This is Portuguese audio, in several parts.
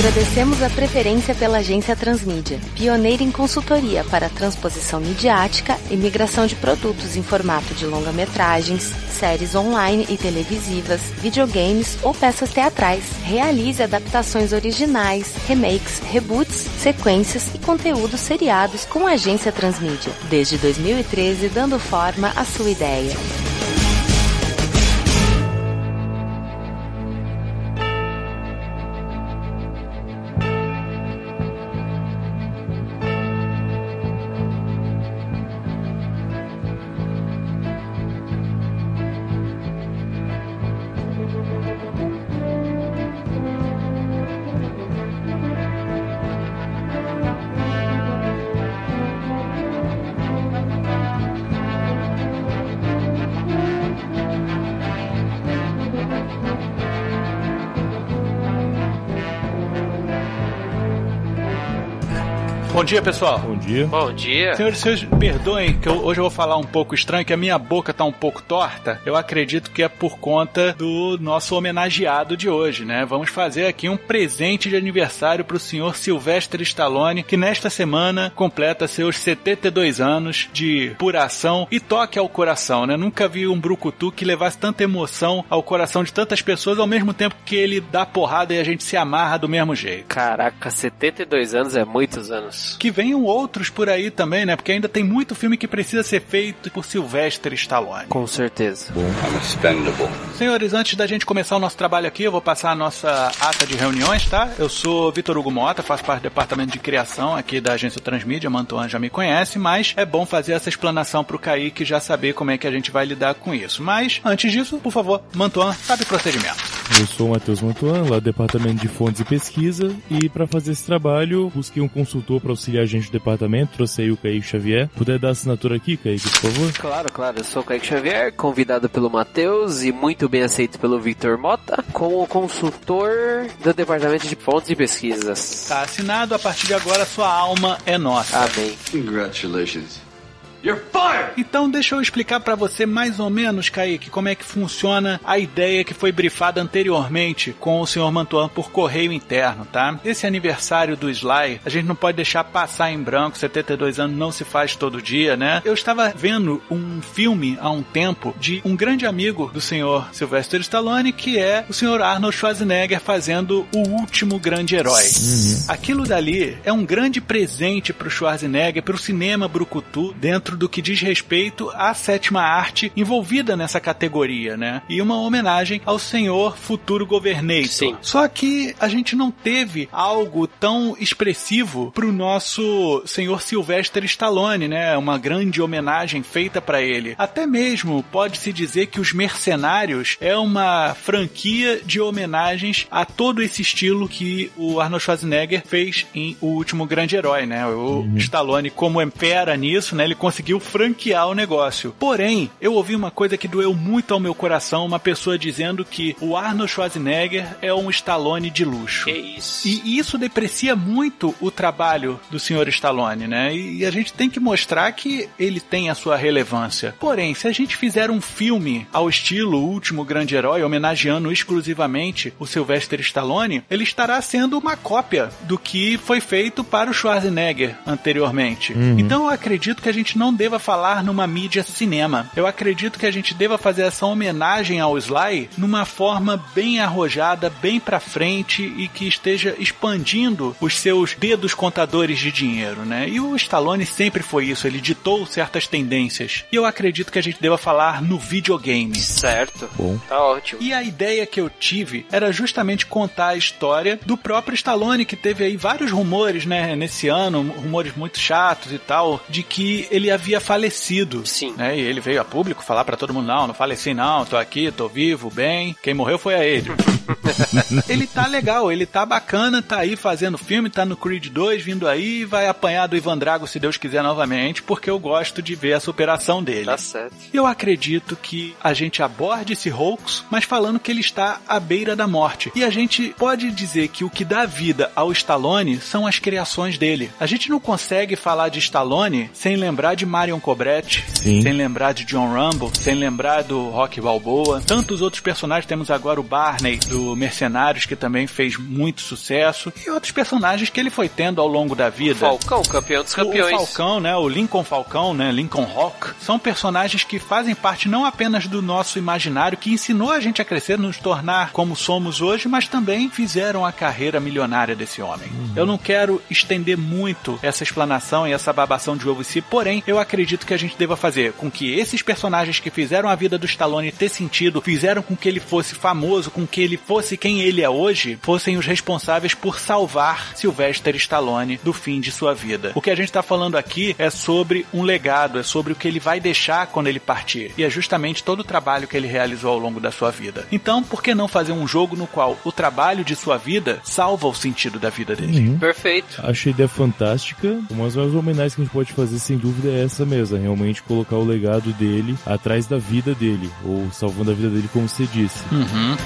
Agradecemos a preferência pela agência Transmídia, pioneira em consultoria para transposição midiática e migração de produtos em formato de longa-metragens, séries online e televisivas, videogames ou peças teatrais. Realize adaptações originais, remakes, reboots, sequências e conteúdos seriados com a agência Transmídia, desde 2013 dando forma à sua ideia. Dia, pessoal. Bom dia. Bom dia. Senhores, vocês perdoem que eu- hoje eu vou falar um pouco estranho, que a minha boca tá um pouco torta. Eu acredito que é por conta do nosso homenageado de hoje, né? Vamos fazer aqui um presente de aniversário pro senhor Sylvester Stallone, que nesta semana completa seus 72 anos de puração e toque ao coração, né? Nunca vi um brucutu que levasse tanta emoção ao coração de tantas pessoas ao mesmo tempo que ele dá porrada e a gente se amarra do mesmo jeito. Caraca, 72 anos é muitos anos. Que venham outros por aí também, né? Porque ainda tem muito filme que precisa ser feito por Sylvester Stallone. Com certeza. Senhores, antes da gente começar o nosso trabalho aqui, eu vou passar a nossa ata de reuniões, tá? Eu sou Vitor Hugo Mota, faço parte do departamento de criação aqui da agência Transmídia, Mantuan já me conhece, mas é bom fazer essa explanação pro Kaique já saber como é que a gente vai lidar com isso. Mas, antes disso, por favor, Mantuan, sabe o procedimento. Eu sou o Matheus Mantuan, lá do Departamento de Fontes e Pesquisa, e para fazer esse trabalho, busquei um consultor para auxiliar a gente do departamento, trouxe aí o Kaique Xavier. Puder dar assinatura aqui, Kaique, por favor? Claro, claro, eu sou o Kaique Xavier, convidado pelo Matheus e muito bem aceito pelo Victor Mota, como consultor do Departamento de Fontes e Pesquisas. Tá assinado, a partir de agora sua alma é nossa. Amém. Congratulations. You're fired! Então deixa eu explicar pra você mais ou menos, Kaique, como é que funciona a ideia que foi brifada anteriormente com o Sr. Mantuan por correio interno, tá? Esse aniversário do Sly, a gente não pode deixar passar em branco, 72 anos não se faz todo dia, né? Eu estava vendo um filme há um tempo de um grande amigo do Sr. Sylvester Stallone, que é o Sr. Arnold Schwarzenegger fazendo o último grande herói. Aquilo dali é um grande presente pro Schwarzenegger, pro cinema brucutu, dentro do que diz respeito à sétima arte envolvida nessa categoria, né? E uma homenagem ao senhor futuro governator. Sim. Só que a gente não teve algo tão expressivo pro nosso senhor Sylvester Stallone, né? Uma grande homenagem feita pra ele. Até mesmo pode-se dizer que os Mercenários é uma franquia de homenagens a todo esse estilo que o Arnold Schwarzenegger fez em O Último Grande Herói, né? O Stallone, como empera nisso, né? Ele conseguiu franquear o negócio. Porém, eu ouvi uma coisa que doeu muito ao meu coração, uma pessoa dizendo que o Arnold Schwarzenegger é um Stallone de luxo. Que isso. E isso deprecia muito o trabalho do senhor Stallone, né? E a gente tem que mostrar que ele tem a sua relevância. Porém, se a gente fizer um filme ao estilo O Último Grande Herói, homenageando exclusivamente o Sylvester Stallone, ele estará sendo uma cópia do que foi feito para o Schwarzenegger anteriormente. Então eu acredito que a gente não deva falar numa mídia cinema. Eu acredito que a gente deva fazer essa homenagem ao Sly numa forma bem arrojada, bem pra frente e que esteja expandindo os seus dedos contadores de dinheiro, né? E o Stallone sempre foi isso, ele ditou certas tendências. E eu acredito que a gente deva falar no videogame. Certo. Bom. Tá ótimo. E a ideia que eu tive era justamente contar a história do próprio Stallone, que teve aí vários rumores, né, nesse ano, rumores muito chatos e tal, de que ele havia falecido. Sim. Né, e ele veio a público falar pra todo mundo: não, não faleci não, tô aqui, tô vivo, bem. Quem morreu foi a ele. ele tá legal, ele tá bacana, tá aí fazendo filme, tá no Creed 2 vindo aí, vai apanhar do Ivan Drago se Deus quiser novamente, porque eu gosto de ver a superação dele. Tá certo. Eu acredito que a gente aborde esse hoax, mas falando que ele está à beira da morte. E a gente pode dizer que o que dá vida ao Stallone são as criações dele. A gente não consegue falar de Stallone sem lembrar de Marion Cobretti, Sim. sem lembrar de John Rambo, sem lembrar do Rock Balboa. Tantos outros personagens, temos agora o Barney do Mercenários, que também fez muito sucesso, e outros personagens que ele foi tendo ao longo da vida. Falcão, campeão dos campeões. O Falcão, né? O Lincoln Falcão, né? Lincoln Rock. São personagens que fazem parte não apenas do nosso imaginário, que ensinou a gente a crescer, nos tornar como somos hoje, mas também fizeram a carreira milionária desse homem. Uhum. Eu não quero estender muito essa explanação e essa babação de ovo em si, porém, eu acredito que a gente deva fazer com que esses personagens que fizeram a vida do Stallone ter sentido, fizeram com que ele fosse famoso, com que ele fosse quem ele é hoje, fossem os responsáveis por salvar Sylvester Stallone do fim de sua vida. O que a gente está falando aqui é sobre um legado, é sobre o que ele vai deixar quando ele partir. E é justamente todo o trabalho que ele realizou ao longo da sua vida. Então, por que não fazer um jogo no qual o trabalho de sua vida salva o sentido da vida dele? Uhum. Perfeito. Achei a ideia fantástica. Uma das maiores homenagens que a gente pode fazer, sem dúvida, é essa mesmo. É realmente colocar o legado dele atrás da vida dele. Ou salvando a vida dele, como você disse. Uhum.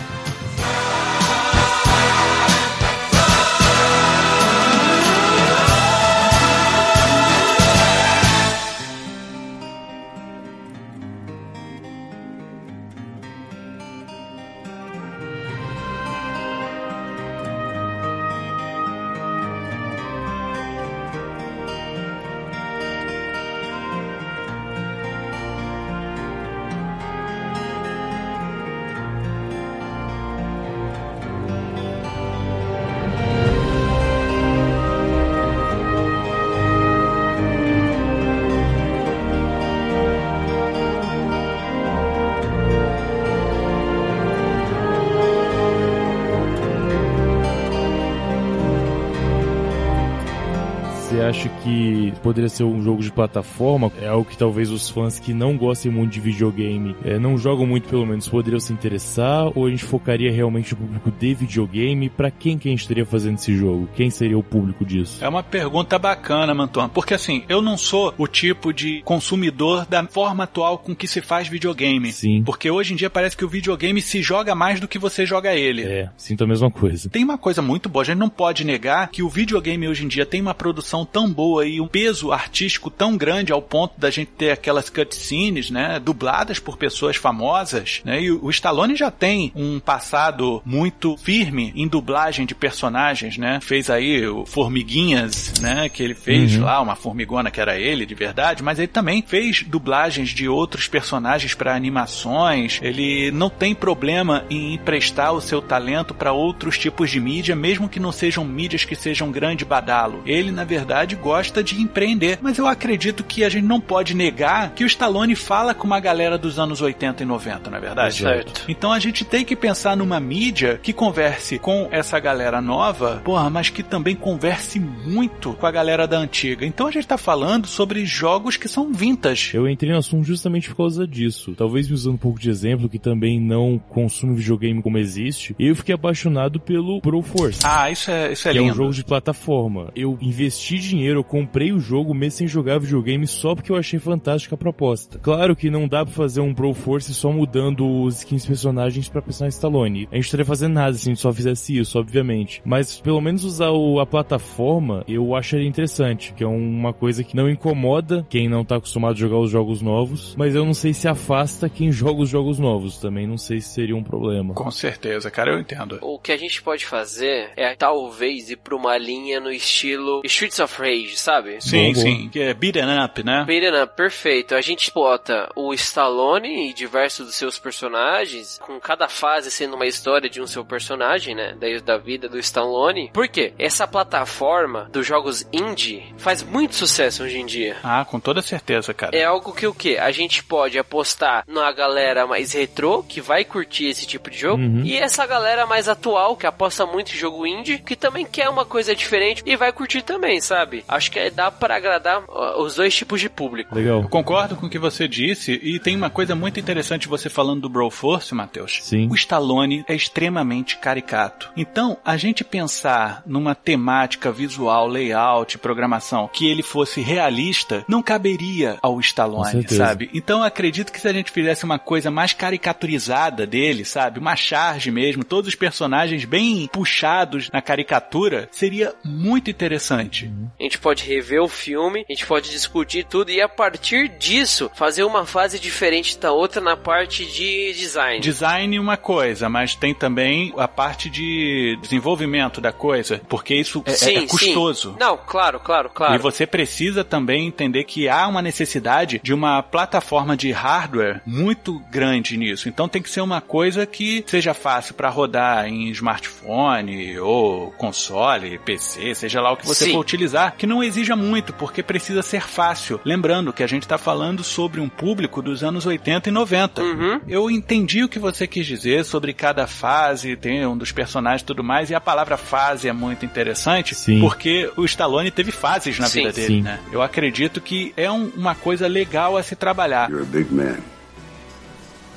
Acho que poderia ser um jogo de plataforma, é algo que talvez os fãs que não gostem muito de videogame, é, não jogam muito pelo menos, poderiam se interessar, ou a gente focaria realmente no público de videogame, para quem que a gente estaria fazendo esse jogo? Quem seria o público disso? É uma pergunta bacana, Mantuan, porque assim, eu não sou o tipo de consumidor da forma atual com que se faz videogame. Sim. Porque hoje em dia parece que o videogame se joga mais do que você joga ele. É, sinto a mesma coisa. Tem uma coisa muito boa, a gente não pode negar que o videogame hoje em dia tem uma produção tão boa e um peso artístico tão grande ao ponto da gente ter aquelas cutscenes, né, dubladas por pessoas famosas, né? E o Stallone já tem um passado muito firme em dublagem de personagens, né? Fez aí o Formiguinhas, né, que ele fez uhum. lá uma formigona que era ele de verdade, mas ele também fez dublagens de outros personagens para animações. Ele não tem problema em emprestar o seu talento para outros tipos de mídia, mesmo que não sejam mídias que sejam grande badalo. Ele, na verdade, gosta de empreender. Mas eu acredito que a gente não pode negar que o Stallone fala com uma galera dos anos 80 e 90, não é verdade? Certo. Então a gente tem que pensar numa mídia que converse com essa galera nova, porra, mas que também converse muito com a galera da antiga. Então a gente tá falando sobre jogos que são vintage. Eu entrei no assunto justamente por causa disso. Talvez me usando um pouco de exemplo, que também não consume videogame como existe. Eu fiquei apaixonado pelo Pro Force. Ah, isso é, isso é que lindo. é um jogo de plataforma. Eu investi dinheiro, eu comprei o jogo mesmo sem jogar videogame só porque eu achei fantástica a proposta. Claro que não dá pra fazer um Pro Force só mudando os skins personagens pra personagem Stallone. A gente estaria fazendo nada se a gente só fizesse isso, obviamente. Mas pelo menos usar o, a plataforma eu acharia interessante, que é uma coisa que não incomoda quem não tá acostumado a jogar os jogos novos, mas eu não sei se afasta quem joga os jogos novos. Também não sei se seria um problema. Com certeza, cara, eu entendo. O que a gente pode fazer é talvez ir pra uma linha no estilo Streets of Rage, sabe? Sim, bom, sim. Que é beaten up, né? Beaten up, perfeito. A gente bota o Stallone e diversos dos seus personagens, com cada fase sendo uma história de um seu personagem, né? Da, da vida do Stallone. Por quê? Essa plataforma dos jogos indie faz muito sucesso hoje em dia. Ah, com toda certeza, cara. É algo que o quê? A gente pode apostar na galera mais retrô, que vai curtir esse tipo de jogo, Uhum. e essa galera mais atual, que aposta muito em jogo indie, que também quer uma coisa diferente e vai curtir também, sabe? Acho que dá para agradar os dois tipos de público. Legal. Eu concordo com o que você disse e tem uma coisa muito interessante você falando do Broforce, Matheus. Sim. O Stallone é extremamente caricato. Então, a gente pensar numa temática visual, layout, programação, que ele fosse realista, não caberia ao Stallone, sabe? Então, eu acredito que se a gente fizesse uma coisa mais caricaturizada dele, sabe? Uma charge mesmo, todos os personagens bem puxados na caricatura, seria muito interessante. a gente pode rever o filme, a gente pode discutir tudo e a partir disso fazer uma fase diferente da outra na parte de design. Design é uma coisa, mas tem também a parte de desenvolvimento da coisa, porque isso é, sim, é custoso. Sim. Não, claro, claro, claro. E você precisa também entender que há uma necessidade de uma plataforma de hardware muito grande nisso. Então tem que ser uma coisa que seja fácil para rodar em smartphone ou console, PC, seja lá o que você sim. for utilizar, que não exija muito, porque precisa ser fácil. Lembrando que a gente está falando sobre um público dos anos 80 e 90. Uhum. Eu entendi o que você quis dizer sobre cada fase, tem um dos personagens e tudo mais, e a palavra fase é muito interessante, Sim. porque o Stallone teve fases na Sim. vida dele, Sim. né? Eu acredito que é um- uma coisa legal a se trabalhar. You're a big man.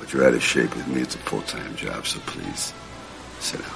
But you're out of shape with me. It's a full-time job, so please,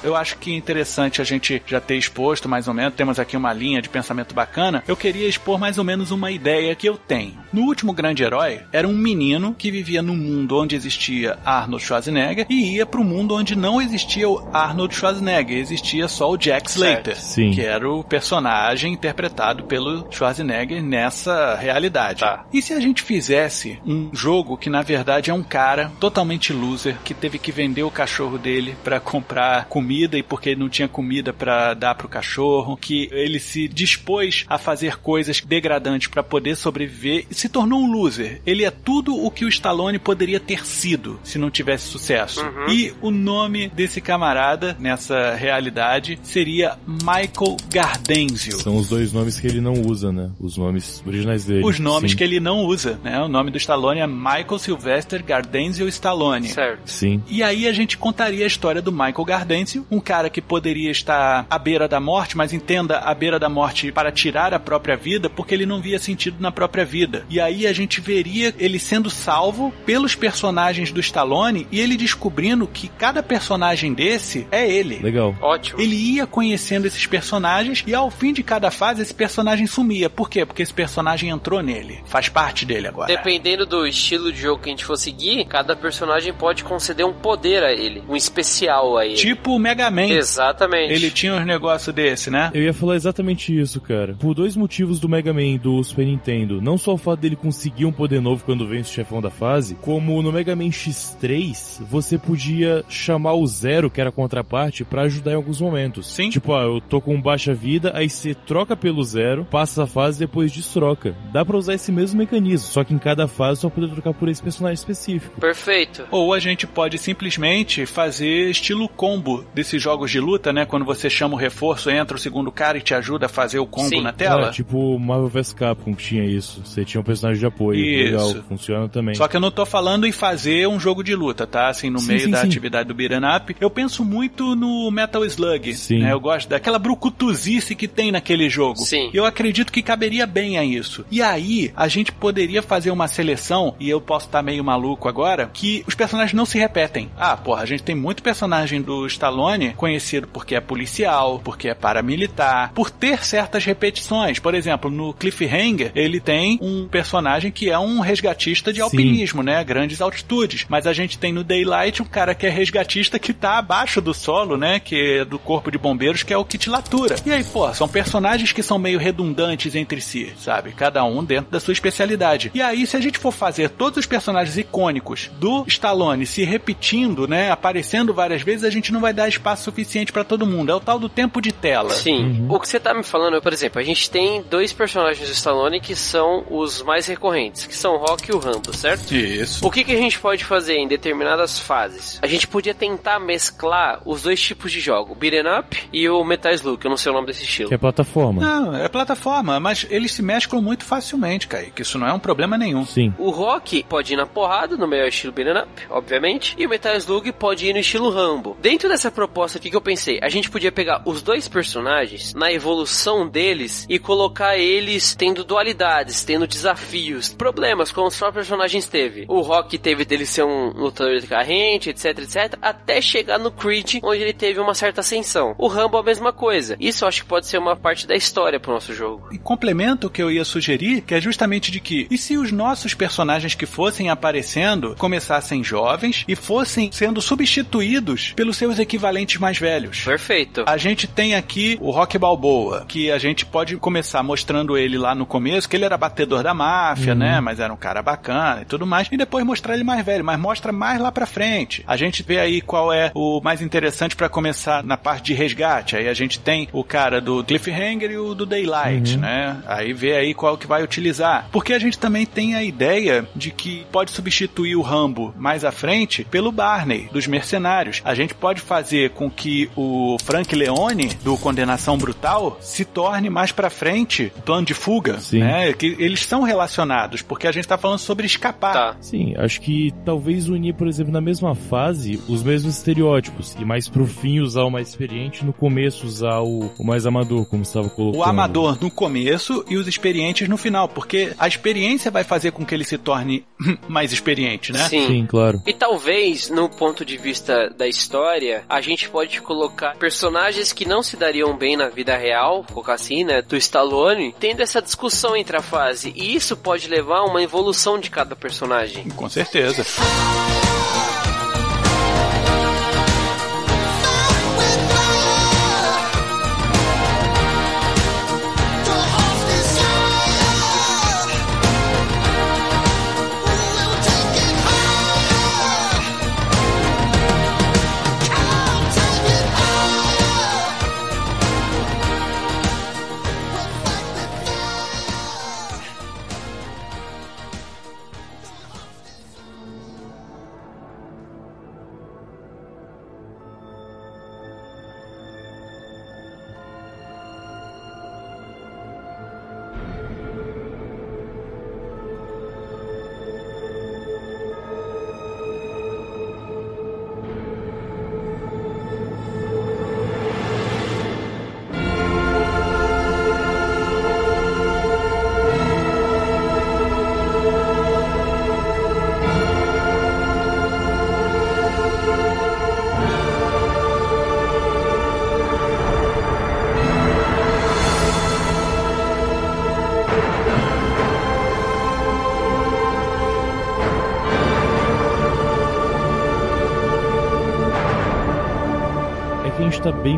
Eu acho que é interessante a gente já ter exposto mais ou menos, temos aqui uma linha de pensamento bacana. Eu queria expor mais ou menos uma ideia que eu tenho. No último grande herói, era um menino que vivia num mundo onde existia Arnold Schwarzenegger e ia pro mundo onde não existia o Arnold Schwarzenegger, existia só o Jack Slater, que era o personagem interpretado pelo Schwarzenegger nessa realidade. Tá. E se a gente fizesse um jogo que na verdade é um cara totalmente loser que teve que vender o cachorro dele pra comprar comida e porque não tinha comida pra dar pro cachorro, que ele se dispôs a fazer coisas degradantes pra poder sobreviver e se tornou um loser. Ele é tudo o que o Stallone poderia ter sido se não tivesse sucesso. E o nome desse camarada nessa realidade seria Michael Gardenzio. São os dois nomes que ele não usa, né? Os nomes originais dele. Os nomes Sim. que ele não usa, né? O nome do Stallone é Michael Sylvester Gardenzio Stallone. Certo. Sim. E aí a gente contaria a história do Michael Gardenzio, um cara que poderia estar à beira da morte, mas entenda à beira da morte para tirar a própria vida, porque ele não via sentido na própria vida. E aí a gente veria ele sendo salvo pelos personagens do Stallone e ele descobrindo que cada personagem desse é ele. Legal. Ótimo. Ele ia conhecendo esses personagens e ao fim de cada fase esse personagem sumia. Por quê? Porque esse personagem entrou nele. Faz parte dele agora. Dependendo do estilo de jogo que a gente for seguir, cada personagem pode conceder um poder a ele, um especial a ele. Tipo o Mega Man. Exatamente. Ele tinha uns negócios desse, né? Eu ia falar exatamente isso, cara. Por dois motivos do Mega Man do Super Nintendo. Não só o fato dele conseguir um poder novo quando vence o chefão da fase, como no Mega Man X3, você podia chamar o Zero, que era a contraparte, pra ajudar em alguns momentos. Sim. Tipo, ah, eu tô com baixa vida, aí você troca pelo Zero, passa a fase e depois destroca. Dá pra usar esse mesmo mecanismo, só que em cada fase só poder trocar por esse personagem específico. Perfeito. Ou a gente pode simplesmente fazer estilo combo desses jogos de luta, né? Quando você chama o reforço, entra o segundo cara e te ajuda a fazer o combo Sim. na tela. Ah, tipo Marvel vs Capcom que tinha isso. Você tinha um personagem de apoio. Isso. Legal, funciona também. Só que eu não tô falando em fazer um jogo de luta, tá? Assim, no Sim, meio sim, da sim. atividade do beat'em up. Eu penso muito no Metal Slug. Sim. né? Eu gosto daquela brucutuzice que tem naquele jogo. Sim. Eu acredito que caberia bem a isso. E aí, a gente poderia fazer uma seleção, e eu posso estar meio maluco agora, que os personagens não se repetem. Ah, porra, a gente tem muito personagem do Stallone conhecido porque é policial, porque é paramilitar, por ter certas repetições. Por exemplo, no Cliffhanger, ele tem um personagem que é um resgatista de Sim. alpinismo, né? Grandes altitudes. Mas a gente tem no Daylight um cara que é resgatista que tá abaixo do solo, né? Que é do corpo de bombeiros, que é o Kit Latura. E aí, pô, são personagens que são meio redundantes entre si, sabe? Cada um dentro da sua especialidade. E aí, se a gente for fazer todos os personagens icônicos do Stallone se repetindo, né? Aparecendo várias vezes, a gente não vai dar espaço suficiente pra todo mundo. É o tal do tempo de tela. Sim. O que você tá me falando, por exemplo, a gente tem dois personagens do Stallone que são os mais recorrentes, que são o Rock e o Rambo, certo? Isso. O que, que a gente pode fazer em determinadas fases? A gente podia tentar mesclar os dois tipos de jogo, o Beat'em Up e o Metal Slug, eu não sei o nome desse estilo. Que é plataforma. Não, é plataforma, mas eles se mesclam muito facilmente, Kaique. Isso não é um problema nenhum. Sim. O Rock pode ir na porrada, no melhor estilo Beat'em Up, obviamente, e o Metal Slug pode ir no estilo Rambo. Dentro dessa proposta aqui que eu pensei, a gente podia pegar os dois personagens na evolução deles e colocar eles tendo dualidades, tendo desafios, problemas, como os próprios personagens teve. O Rock teve dele ser um lutador de carrente, etc, etc, até chegar no Creed, onde ele teve uma certa ascensão. O Rambo a mesma coisa. Isso eu acho que pode ser uma parte da história pro nosso jogo. E complemento o que eu ia sugerir, que é justamente de que, e se os nossos personagens que fossem aparecendo começassem jovens e fossem sendo substituídos pelo seu os equivalentes mais velhos. Perfeito. A gente tem aqui o Rock Balboa, que a gente pode começar mostrando ele lá no começo, que ele era batedor da máfia, Uhum. né? Mas era um cara bacana e tudo mais. E depois mostrar ele mais velho, mas mostra mais lá pra frente. A gente vê aí qual é o mais interessante pra começar na parte de resgate. Aí a gente tem o cara do Cliffhanger e o do Daylight, Uhum. né? Aí vê aí qual que vai utilizar. Porque a gente também tem a ideia de que pode substituir o Rambo mais à frente pelo Barney, dos mercenários. A gente pode fazer com que o Frank Leone, do Condenação Brutal, se torne mais pra frente plano de fuga, Sim. né? Que eles são relacionados, porque a gente tá falando sobre escapar. Tá. Sim, acho que talvez unir, por exemplo, na mesma fase, os mesmos estereótipos. E mais pro fim usar o mais experiente, no começo usar o, o mais amador, como você estava colocando. O amador no começo e os experientes no final, porque a experiência vai fazer com que ele se torne mais experiente, né? Sim. Sim, claro. E talvez, no ponto de vista da história, a gente pode colocar personagens que não se dariam bem na vida real, colocar assim, né, do Stallone, tendo essa discussão entre a fase. E isso pode levar a uma evolução de cada personagem. Com certeza.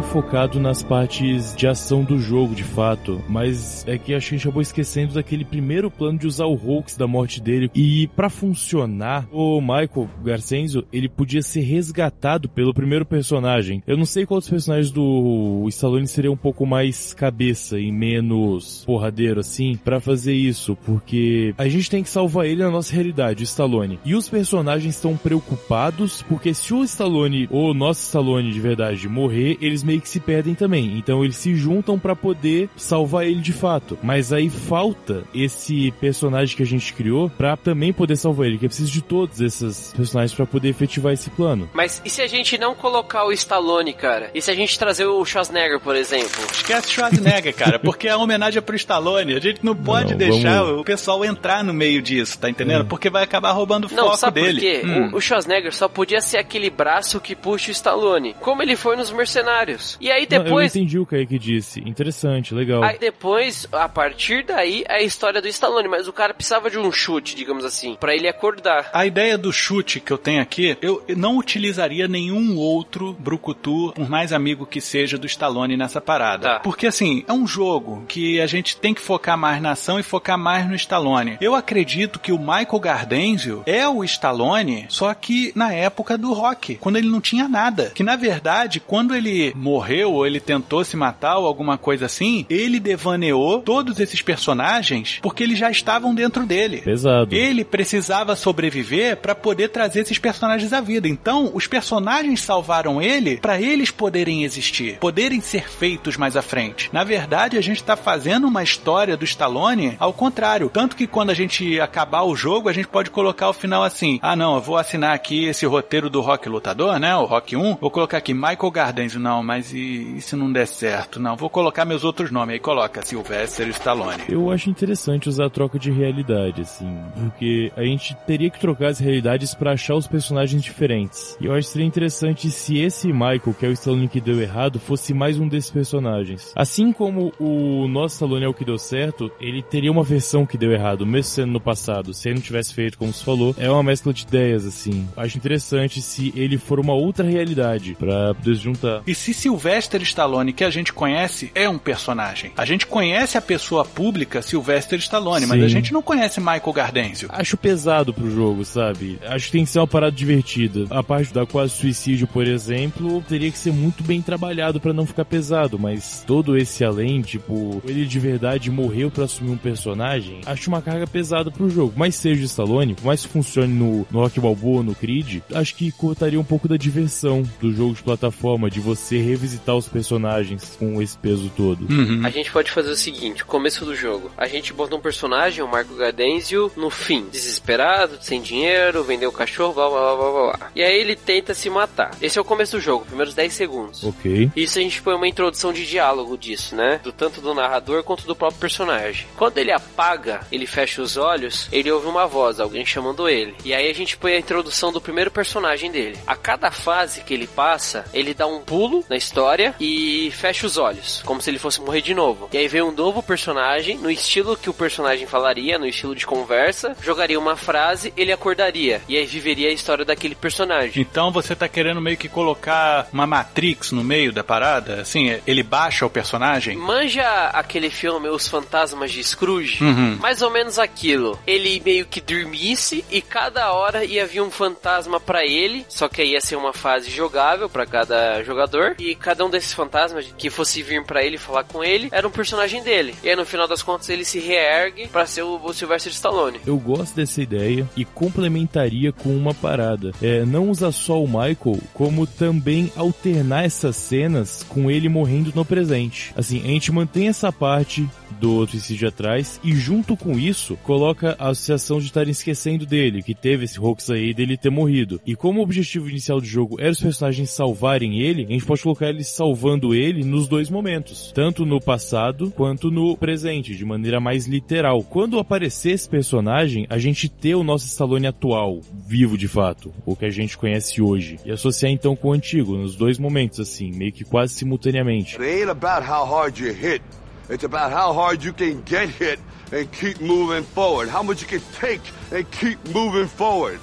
Focado nas partes de ação do jogo, de fato. Mas é que a gente acabou esquecendo daquele primeiro plano de usar o hoax da morte dele. E pra funcionar, o Michael Garcenzo, ele podia ser resgatado pelo primeiro personagem. Eu não sei qual dos personagens do Stallone seria um pouco mais cabeça e menos porradeiro, assim, pra fazer isso. Porque a gente tem que salvar ele na nossa realidade, o Stallone. E os personagens estão preocupados porque se o Stallone, ou o nosso Stallone de verdade, morrer, eles meio que se perdem também. Então eles se juntam pra poder salvar ele de fato. Mas aí falta esse personagem que a gente criou pra também poder salvar ele, que é preciso de todos esses personagens pra poder efetivar esse plano. Mas e se a gente não colocar o Stallone, cara? E se a gente trazer o Schwarzenegger, por exemplo? Esquece Schwarzenegger, cara, porque a homenagem é pro Stallone. A gente não pode Não, deixar vamos- o pessoal entrar no meio disso, tá entendendo? Porque vai acabar roubando o Não, foco sabe dele. por quê? Hum. O, o Schwarzenegger só podia ser aquele braço que puxa o Stallone, como ele foi nos Mercenários. E aí Não, eu depois... entendi o que aí que disse. Interessante, legal. Aí depois, a partir daí, é a história do Stallone, mas o cara precisava de um chute, digamos assim, pra ele acordar. A ideia do chute que eu tenho aqui, eu não utilizaria nenhum outro brucutu, por mais amigo que seja do Stallone nessa parada. Tá. Porque assim, é um jogo que a gente tem que focar mais na ação e focar mais no Stallone. Eu acredito que o Michael Gardenzio é o Stallone, só que na época do rock, quando ele não tinha nada. Que na verdade, quando ele morreu ou ele tentou se matar ou alguma coisa assim, ele devaneou todos esses personagens porque eles já estavam dentro dele. Pesado. Ele precisava sobreviver para poder trazer esses personagens à vida. Então, os personagens salvaram ele para eles poderem existir, poderem ser feitos mais à frente. Na verdade, a gente tá fazendo uma história do Stallone ao contrário. Tanto que quando a gente acabar o jogo, a gente pode colocar o final assim: ah, não, eu vou assinar aqui esse roteiro do Rock Lutador, né? O Rock 1. Vou colocar aqui Michael Gardenzio, não, mas e, e, se não der certo? Não, vou colocar meus outros nomes. Aí coloca Sylvester Stallone. Eu acho interessante usar a troca de realidade, assim, porque a gente teria que trocar as realidades para achar os personagens diferentes. E eu acho que seria interessante se esse Michael, que é o Stallone que deu errado, fosse mais um desses personagens. Assim como o nosso Stallone é o que deu certo, ele teria uma versão que deu errado, mesmo sendo no passado. Se ele não tivesse feito como se falou, é uma mescla de ideias, assim. Acho interessante se ele for uma outra realidade para poder juntar. E se Sylvester Stallone, que a gente conhece, é um personagem? A gente conhece a pessoa pública Sylvester Stallone, Sim. mas a gente não conhece Michael Gardenzio. Acho pesado pro jogo, sabe? Acho que tem que ser uma parada divertida. A parte da quase suicídio, por exemplo, teria que ser muito bem trabalhado para não ficar pesado, mas todo esse além, tipo, ele de verdade morreu para assumir um personagem, acho uma carga pesada pro jogo. Mas seja o Stallone, por mais que funcione no, no Rock Balboa, no Creed, acho que cortaria um pouco da diversão do jogo de plataforma, de você revisitar os personagens com esse peso todo. Uhum. A gente pode fazer o seguinte, começo do jogo, a gente bota um personagem, o Marco Gardenzio, no fim, desesperado, sem dinheiro, vendeu o cachorro, blá blá blá blá blá. E aí ele tenta se matar. Esse é o começo do jogo, primeiros 10 segundos. Ok. Isso a gente põe uma introdução de diálogo disso, né? Do tanto do narrador quanto do próprio personagem. Quando ele apaga, ele fecha os olhos, ele ouve uma voz, alguém chamando ele. E aí a gente põe a introdução do primeiro personagem dele. A cada fase que ele passa, ele dá um pulo na história e fecha os olhos, como se ele fosse morrer de novo. E aí vem um novo personagem, no estilo que o personagem falaria, no estilo de conversa, jogaria uma frase, ele acordaria. E aí viveria a história daquele personagem. Então você tá querendo meio que colocar uma Matrix no meio da parada? Assim, ele baixa o personagem? Manja aquele filme Os Fantasmas de Scrooge? Uhum. Mais ou menos aquilo. Ele meio que dormisse e cada hora ia vir um fantasma para ele, só que aí ia ser uma fase jogável para cada jogador e cada um desses fantasmas que fosse vir para ele falar com ele era um personagem dele. E aí no final das contas ele se reergue para ser o, o Sylvester Stallone. Eu gosto dessa ideia e complementaria com uma parada. É, não usar só o Michael, como também alternar essas cenas com ele morrendo no presente. Assim, a gente mantém essa parte do suicídio atrás e junto com isso coloca a associação de estarem esquecendo dele, que teve esse hoax aí dele ter morrido. E como o objetivo inicial do jogo era os personagens salvarem ele, a gente pode colocar eles salvando ele nos dois momentos, tanto no passado quanto no presente, de maneira mais literal. Quando aparecer esse personagem, a gente ter o nosso Stallone atual, vivo de fato, o que a gente conhece hoje, e associar então com o antigo, nos dois momentos assim, meio que quase simultaneamente. It ain't about how hard you hit. It's about how hard you can get hit and keep moving forward. How much you can take and keep moving forward.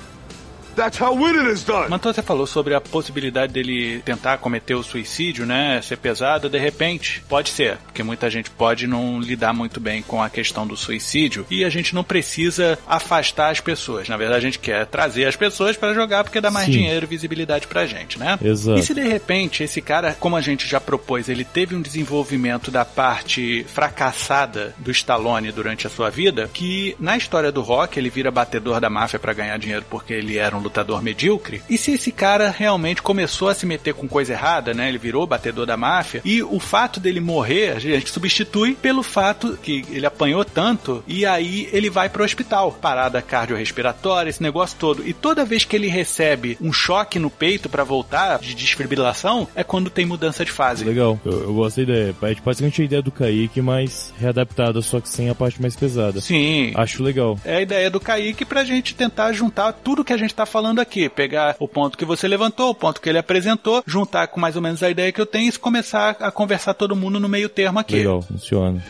That's how winning is done. Manton, você falou sobre a possibilidade dele tentar cometer o suicídio, né? Ser pesado, de repente. Pode ser, porque muita gente pode não lidar muito bem com a questão do suicídio e a gente não precisa afastar as pessoas. Na verdade, a gente quer trazer as pessoas para jogar porque dá mais Sim. dinheiro e visibilidade pra gente, né? Exato. E se de repente esse cara, como a gente já propôs, ele teve um desenvolvimento da parte fracassada do Stallone durante a sua vida, que na história do rock ele vira batedor da máfia para ganhar dinheiro porque ele era um lutador medíocre. E se esse cara realmente começou a se meter com coisa errada, né? Ele virou batedor da máfia e o fato dele morrer, a gente substitui pelo fato que ele apanhou tanto e aí ele vai pro hospital, parada cardiorrespiratória, esse negócio todo. E toda vez que ele recebe um choque no peito para voltar de desfibrilação, é quando tem mudança de fase. Legal, eu, eu gosto da ideia. É tipo, basicamente a ideia do Kaique, mas readaptada, só que sem a parte mais pesada. Sim. Acho legal. É a ideia do Kaique pra gente tentar juntar tudo que a gente tá falando aqui. Pegar o ponto que você levantou, o ponto que ele apresentou, juntar com mais ou menos a ideia que eu tenho e começar a conversar todo mundo no meio termo aqui. Legal, funciona.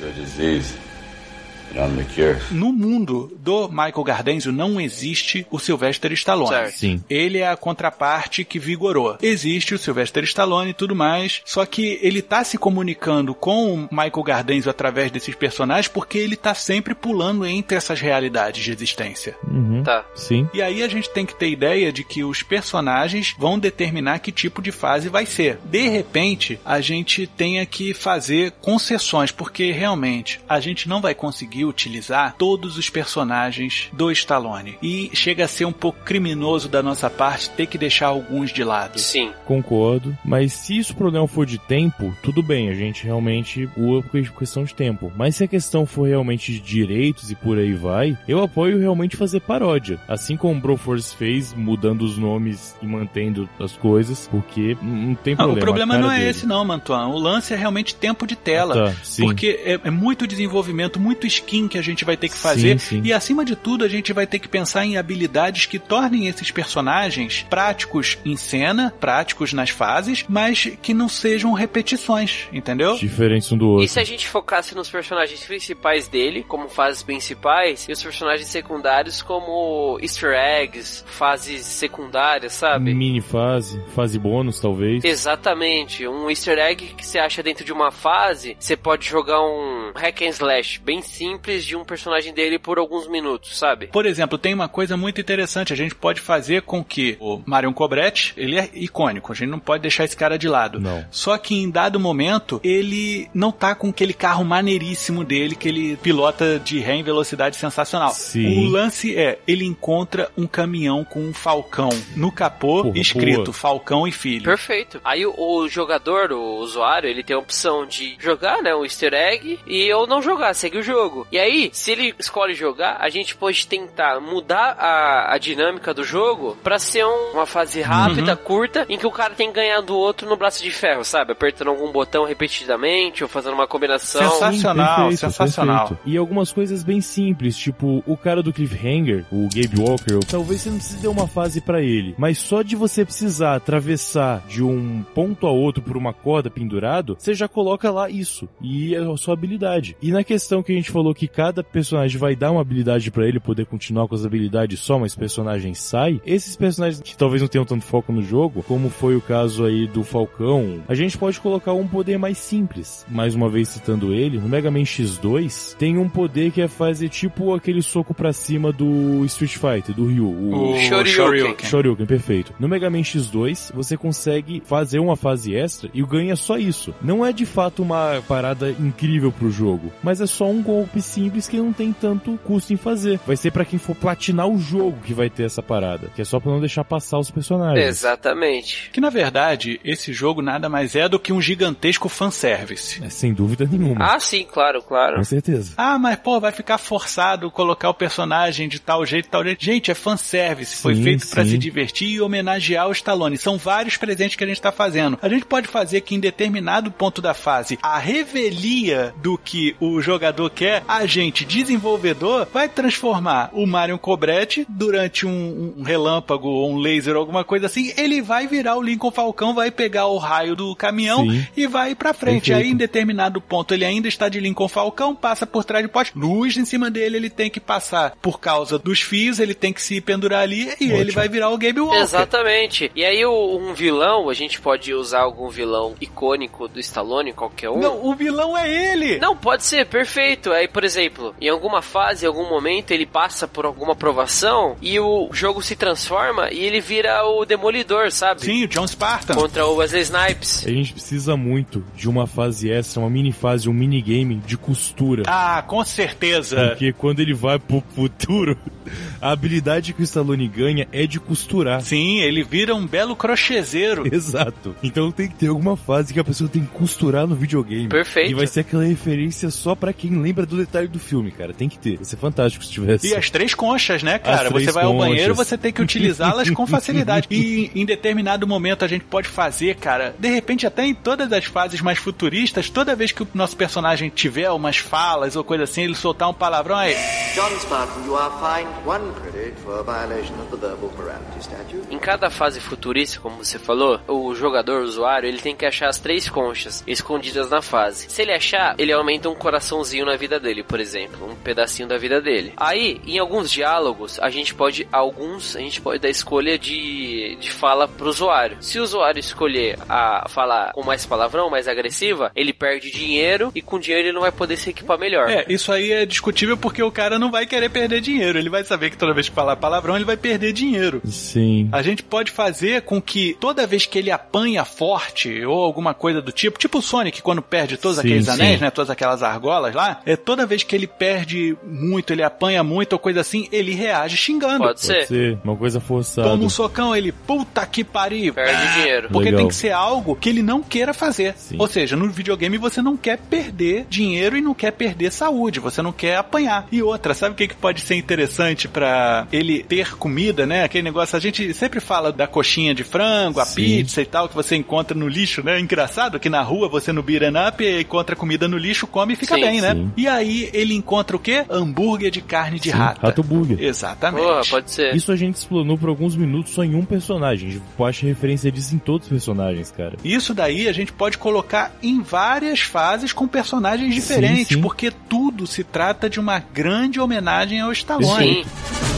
No mundo do Michael Gardenzio não existe o Sylvester Stallone. Certo. Sim. Ele é a contraparte que vigorou. Existe o Sylvester Stallone e tudo mais, só que ele tá se comunicando com o Michael Gardenzio através desses personagens porque ele tá sempre pulando entre essas realidades de existência. Uhum. Tá. Sim. E aí a gente tem que ter ideia de que os personagens vão determinar que tipo de fase vai ser. De repente, a gente tenha que fazer concessões, porque realmente a gente não vai conseguir conseguir utilizar todos os personagens do Stallone. E chega a ser um pouco criminoso da nossa parte ter que deixar alguns de lado. Sim. Concordo. Mas se isso o problema for de tempo, tudo bem, a gente realmente ua por questão de tempo. Mas se a questão for realmente de direitos e por aí vai, eu apoio realmente fazer paródia. Assim como o Broforce fez, mudando os nomes e mantendo as coisas, porque não tem Não, problema. o problema não é dele. esse não, Mantuan. O lance é realmente tempo de tela. Tá, sim. Porque é, é muito desenvolvimento, muito skin que a gente vai ter que fazer. Sim, sim. E acima de tudo, a gente vai ter que pensar em habilidades que tornem esses personagens práticos em cena, práticos nas fases, mas que não sejam repetições, entendeu? Diferentes um do outro. E se a gente focasse nos personagens principais dele, como fases principais, e os personagens secundários como easter eggs, fases secundárias, sabe? Mini fase, fase bônus, talvez. Exatamente, um easter egg que você acha dentro de uma fase, você pode jogar um hack and slash bem simples de um personagem dele por alguns minutos, sabe? Por exemplo, tem uma coisa muito interessante. A gente pode fazer com que o Marion Cobretti, ele é icônico. A gente não pode deixar esse cara de lado. Não. Só que em dado momento, ele não tá com aquele carro maneiríssimo dele que ele pilota de ré em velocidade sensacional. Sim. O lance é, ele encontra um caminhão com um falcão no capô, Porra, escrito boa. Falcão e Filho. Perfeito. Aí o, o jogador, o usuário, ele tem a opção de jogar, né, um easter egg e ou não jogar, segue o jogo. E aí, se ele escolhe jogar, a gente pode tentar mudar a, a dinâmica do jogo pra ser um- uma fase rápida, curta, em que o cara tem que ganhar do outro no braço de ferro, sabe? Apertando algum botão repetidamente ou fazendo uma combinação. Sensacional. Sim, sensacional. perfeito. E algumas coisas bem simples, tipo o cara do Cliffhanger, o Gabe Walker, talvez você não precise ter uma fase pra ele, mas só de você precisar atravessar de um ponto a outro por uma corda pendurado, você já coloca lá isso. E é a sua habilidade. E na questão que a gente falou que cada personagem vai dar uma habilidade pra ele poder continuar com as habilidades só, mas personagem sai, esses personagens que talvez não tenham tanto foco no jogo, como foi o caso aí do Falcão, a gente pode colocar um poder mais simples. Mais uma vez citando ele, no Mega Man X2 tem um poder que é fazer tipo aquele soco pra cima do Street Fighter, do Ryu. O... O Shoryuken. Shoryuken. Shoryuken, perfeito. No Mega Man X2, você consegue fazer uma fase extra e ganha só isso. Não é de fato uma parada incrível pro jogo, mas é só um golpe simples que não tem tanto custo em fazer. Vai ser pra quem for platinar o jogo que vai ter essa parada, que é só pra não deixar passar os personagens. Exatamente. Que na verdade, esse jogo nada mais é do que um gigantesco fanservice. É, sem dúvida nenhuma. Ah, sim, claro, claro. Com certeza. Ah, mas pô, vai ficar forçado colocar o personagem de tal jeito, tal jeito. Gente, é fanservice. Foi Sim, feito pra sim. se divertir e homenagear o Stallone. São vários presentes que a gente tá fazendo. A gente pode fazer que em determinado ponto da fase, a revelia do que o jogador quer, a gente, desenvolvedor, vai transformar o Mario Cobretti durante um, um relâmpago ou um laser ou alguma coisa assim. Ele vai virar o Lincoln Falcão, vai pegar o raio do caminhão Sim. e vai pra frente. Perfeito. Aí, em determinado ponto, ele ainda está de Lincoln Falcão, passa por trás de poste, luz em cima dele, ele tem que passar por causa dos fios, ele tem que se pendurar ali e Ótimo. ele vai virar o Gabe Walker. Exatamente. E aí o- um vilão, a gente pode usar algum vilão icônico do Stallone, qualquer um. Não, o vilão é ele! Não, pode ser, perfeito. Aí, por exemplo, em alguma fase, em algum momento, ele passa por alguma aprovação e o jogo se transforma e ele vira o Demolidor, sabe? Sim, o John Spartan. Contra o Wesley Snipes. A gente precisa muito de uma fase extra, uma mini fase, um minigame de costura. Ah, com certeza. Porque quando ele vai pro futuro, a habilidade que o Stallone ganha é de costurar. Sim, ele vira um belo crochêzeiro. Exato. Então tem que ter alguma fase que a pessoa tem que costurar no videogame. Perfeito. E vai ser aquela referência só pra quem lembra do detalhe do filme, cara. Tem que ter. Vai ser fantástico se tivesse. E as três conchas, né, cara? As Você vai ao conchas. banheiro, você tem que utilizá-las com facilidade. E em determinado momento a gente pode fazer, cara, de repente até em todas as fases mais futuristas, toda vez que o nosso personagem tiver umas falas ou coisa assim, ele soltar um palavrão aí. John Spartan, you are fined one credit for violation of the Verbal Morality Statute. Em cada fase futurista, como você falou, o jogador, o usuário, ele tem que achar as três conchas escondidas na fase. Se ele achar, ele aumenta um coraçãozinho na vida dele, por exemplo, um pedacinho da vida dele. Aí, em alguns diálogos, a gente pode, alguns, a gente pode dar escolha de, de fala pro usuário. Se o usuário escolher a falar com mais palavrão, mais agressiva, ele perde dinheiro e com dinheiro ele não vai poder se equipar melhor. É, isso aí é discutível porque o cara não vai querer perder dinheiro. Ele vai saber que toda vez que falar palavrão, ele vai perder dinheiro. Sim. A gente pode fazer com que toda vez que ele apanha forte ou alguma coisa do tipo, tipo o Sonic quando perde todos Sim, aqueles sim. anéis, né, todas aquelas argolas lá, é toda vez que ele perde muito, ele apanha muito ou coisa assim, ele reage xingando. Pode Pode ser. ser uma coisa forçada. Toma um socão, ele, puta que pariu. Perde dinheiro. Porque Legal. tem que ser algo que ele não queira fazer. Sim. Ou seja, no videogame você não quer perder dinheiro e não quer perder saúde, você não quer apanhar. E outra, sabe o que, que pode ser interessante pra ele ter comida, né? Aquele negócio, a gente sempre fala da coxinha de frango, a Sim. pizza e tal, que você encontra no lixo, né? Engraçado que na rua você no beat'em up encontra comida no lixo, come e fica Sim, bem, né? sim. E aí ele encontra o quê? Hambúrguer de carne de Sim, rata. Rato Burger. Exatamente. Porra, pode ser. Isso a gente explanou por alguns minutos só em um personagem. A gente acha referência disso em todos os personagens, cara. Isso daí a gente pode colocar em várias fases com personagens diferentes, sim. porque tudo se trata de uma grande homenagem ao Stallone. Sim.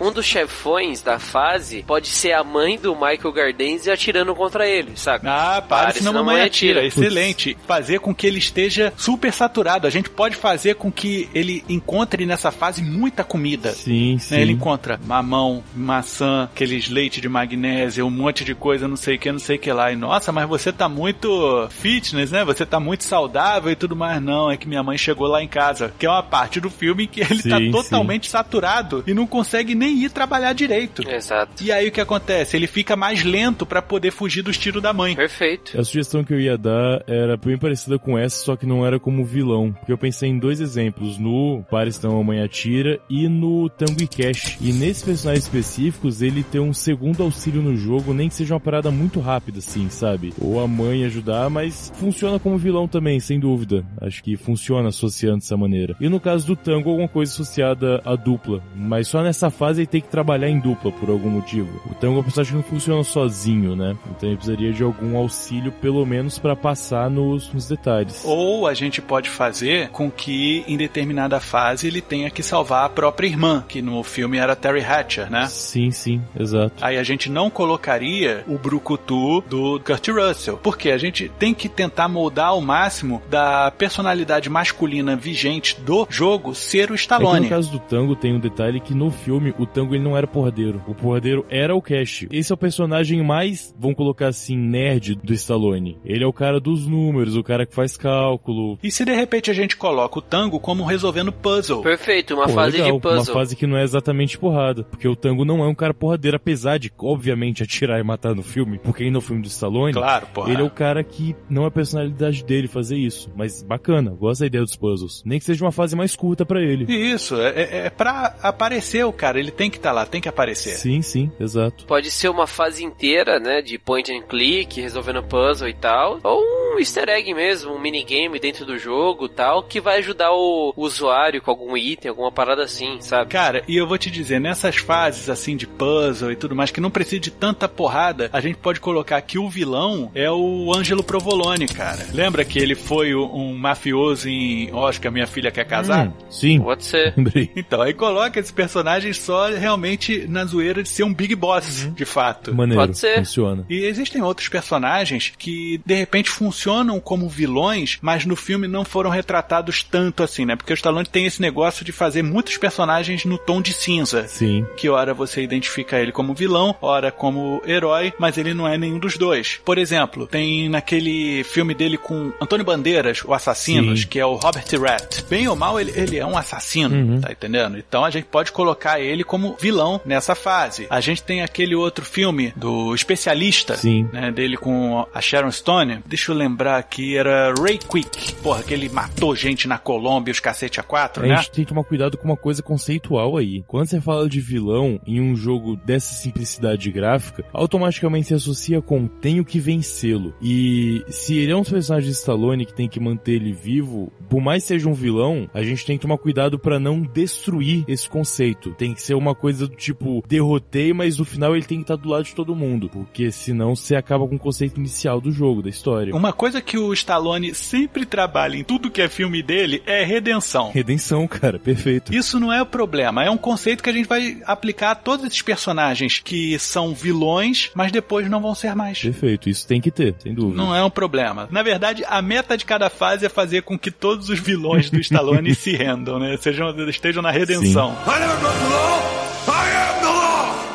Um dos chefões da fase pode ser a mãe do Michael Gardenzi atirando contra ele, saca? Ah, para, Pare, senão a senão mamãe mamãe atira. atira. Excelente. Fazer com que ele esteja super saturado. A gente pode fazer com que ele encontre nessa fase muita comida. Sim, sim. Né, Ele encontra mamão, maçã, aqueles leite de magnésio, um monte de coisa, não sei o que, não sei o que lá. E nossa, mas você tá muito fitness, né? Você tá muito saudável e tudo mais. Não, é que minha mãe chegou lá em casa, que é uma parte do filme que ele tá Sim, totalmente saturado e não consegue nem ir trabalhar direito. Exato. E aí o que acontece? Ele fica mais lento pra poder fugir dos tiros da mãe. Perfeito. A sugestão que eu ia dar era bem parecida com essa, só que não era como vilão. Porque eu pensei em dois exemplos, no Paris Não Mamãe Atira e no Tango e Cash. E nesses personagens específicos, ele tem um segundo auxílio no jogo, nem que seja uma parada muito rápida, assim, sabe? Ou a mãe ajudar, mas funciona como vilão também, sem dúvida. Acho que funciona associando dessa maneira. E no caso do Tango, alguma coisa associada à dupla. Mas só nessa fase ele tem que trabalhar em dupla por algum motivo. O Tango é um personagem que não funciona sozinho, né? Então ele precisaria de algum auxílio, pelo menos pra passar nos, nos detalhes. Ou a gente pode fazer com que em determinada fase ele tenha que salvar a própria irmã, que no filme era Terry Hatcher, né? Sim, sim, exato. Aí a gente não colocaria o brucutu do Kurt Russell, porque a gente tem que tentar moldar ao máximo da personalidade masculina vigente do jogo ser o É que no Stallone. caso do Tango tem um detalhe que no filme o Tango ele não era porradeiro. O porradeiro era o Cash. Esse é o personagem mais, vamos colocar assim, nerd do Stallone. Ele é o cara dos números, o cara que faz cálculo. E se de repente a gente coloca o Tango como resolvendo puzzle? Perfeito, uma Pô, fase legal, de puzzle. Uma fase que não é exatamente porrada. Porque o Tango não é um cara porradeiro, apesar de, obviamente, atirar e matar no filme. Porque aí no filme do Stallone, Claro, porra. ele é o cara que não é a personalidade dele fazer isso. Mas bacana, gosto da ideia dos puzzles. Nem que seja uma fase mais curta pra ele. Isso, é, é, é pra aparecer o cara, ele tem que estar lá, tem que aparecer. Sim, sim, exato. Pode ser uma fase inteira, né, de point and click, resolvendo puzzle e tal, ou um easter egg mesmo, um minigame dentro do jogo tal, que vai ajudar o usuário com algum item, alguma parada assim, sabe? Cara, e eu vou te dizer, nessas fases assim de puzzle e tudo mais, que não precisa de tanta porrada, a gente pode colocar que o vilão é o Ângelo Provolone, cara. Lembra que ele foi um mafioso em Oscar, minha filha quer casar? Hum, sim, Pode ser. Então, aí coloca esse personagem só realmente na zoeira de ser um Big Boss, de fato. Maneiro, Pode ser. funciona. E existem outros personagens que de repente funcionam como vilões, mas no filme não foram retratados tanto assim, né? Porque o Stallone tem esse negócio de fazer muitos personagens no tom de cinza. Sim. Que ora você identifica ele como vilão, ora como herói, mas ele não é nenhum dos dois. Por exemplo, tem naquele filme dele com Antônio Bandeiras, o Assassinos, Sim. que é o Robert Rat. Bem ou mal, ele, ele é um assassino, Uhum. tá entendendo? Então a gente pode colocar ele como vilão nessa fase. A gente tem aquele outro filme do especialista, né, dele com a Sharon Stone. Deixa eu lembrar aqui, era Ray Quick. Porra, que ele matou gente na Colômbia, os cacete a quatro, A né? gente tem que tomar cuidado com uma coisa conceitual aí. Quando você fala de vilão em um jogo dessa simplicidade gráfica, automaticamente se associa com tenho que vencê-lo. E se ele é um personagem de Stallone que tem que manter ele vivo, por mais que seja um vilão, a gente tem que tomar cuidado pra não destruir esse conceito. Tem que ser uma coisa do tipo, derrotei, mas no final ele tem que estar do lado de todo mundo. Porque senão você acaba com o conceito inicial do jogo, da história. Uma coisa que o Stallone sempre trabalha em tudo que é filme dele é redenção. Redenção, cara, perfeito. Isso não é o problema, é um conceito que a gente vai aplicar a todos esses personagens que são vilões, mas depois não vão ser mais. Perfeito, isso tem que ter, sem dúvida. Não é um problema. Na verdade, a meta de cada fase é fazer com que todos os vilões do Stallone se rendam, né? Sejam, estejam na redenção. I 子龙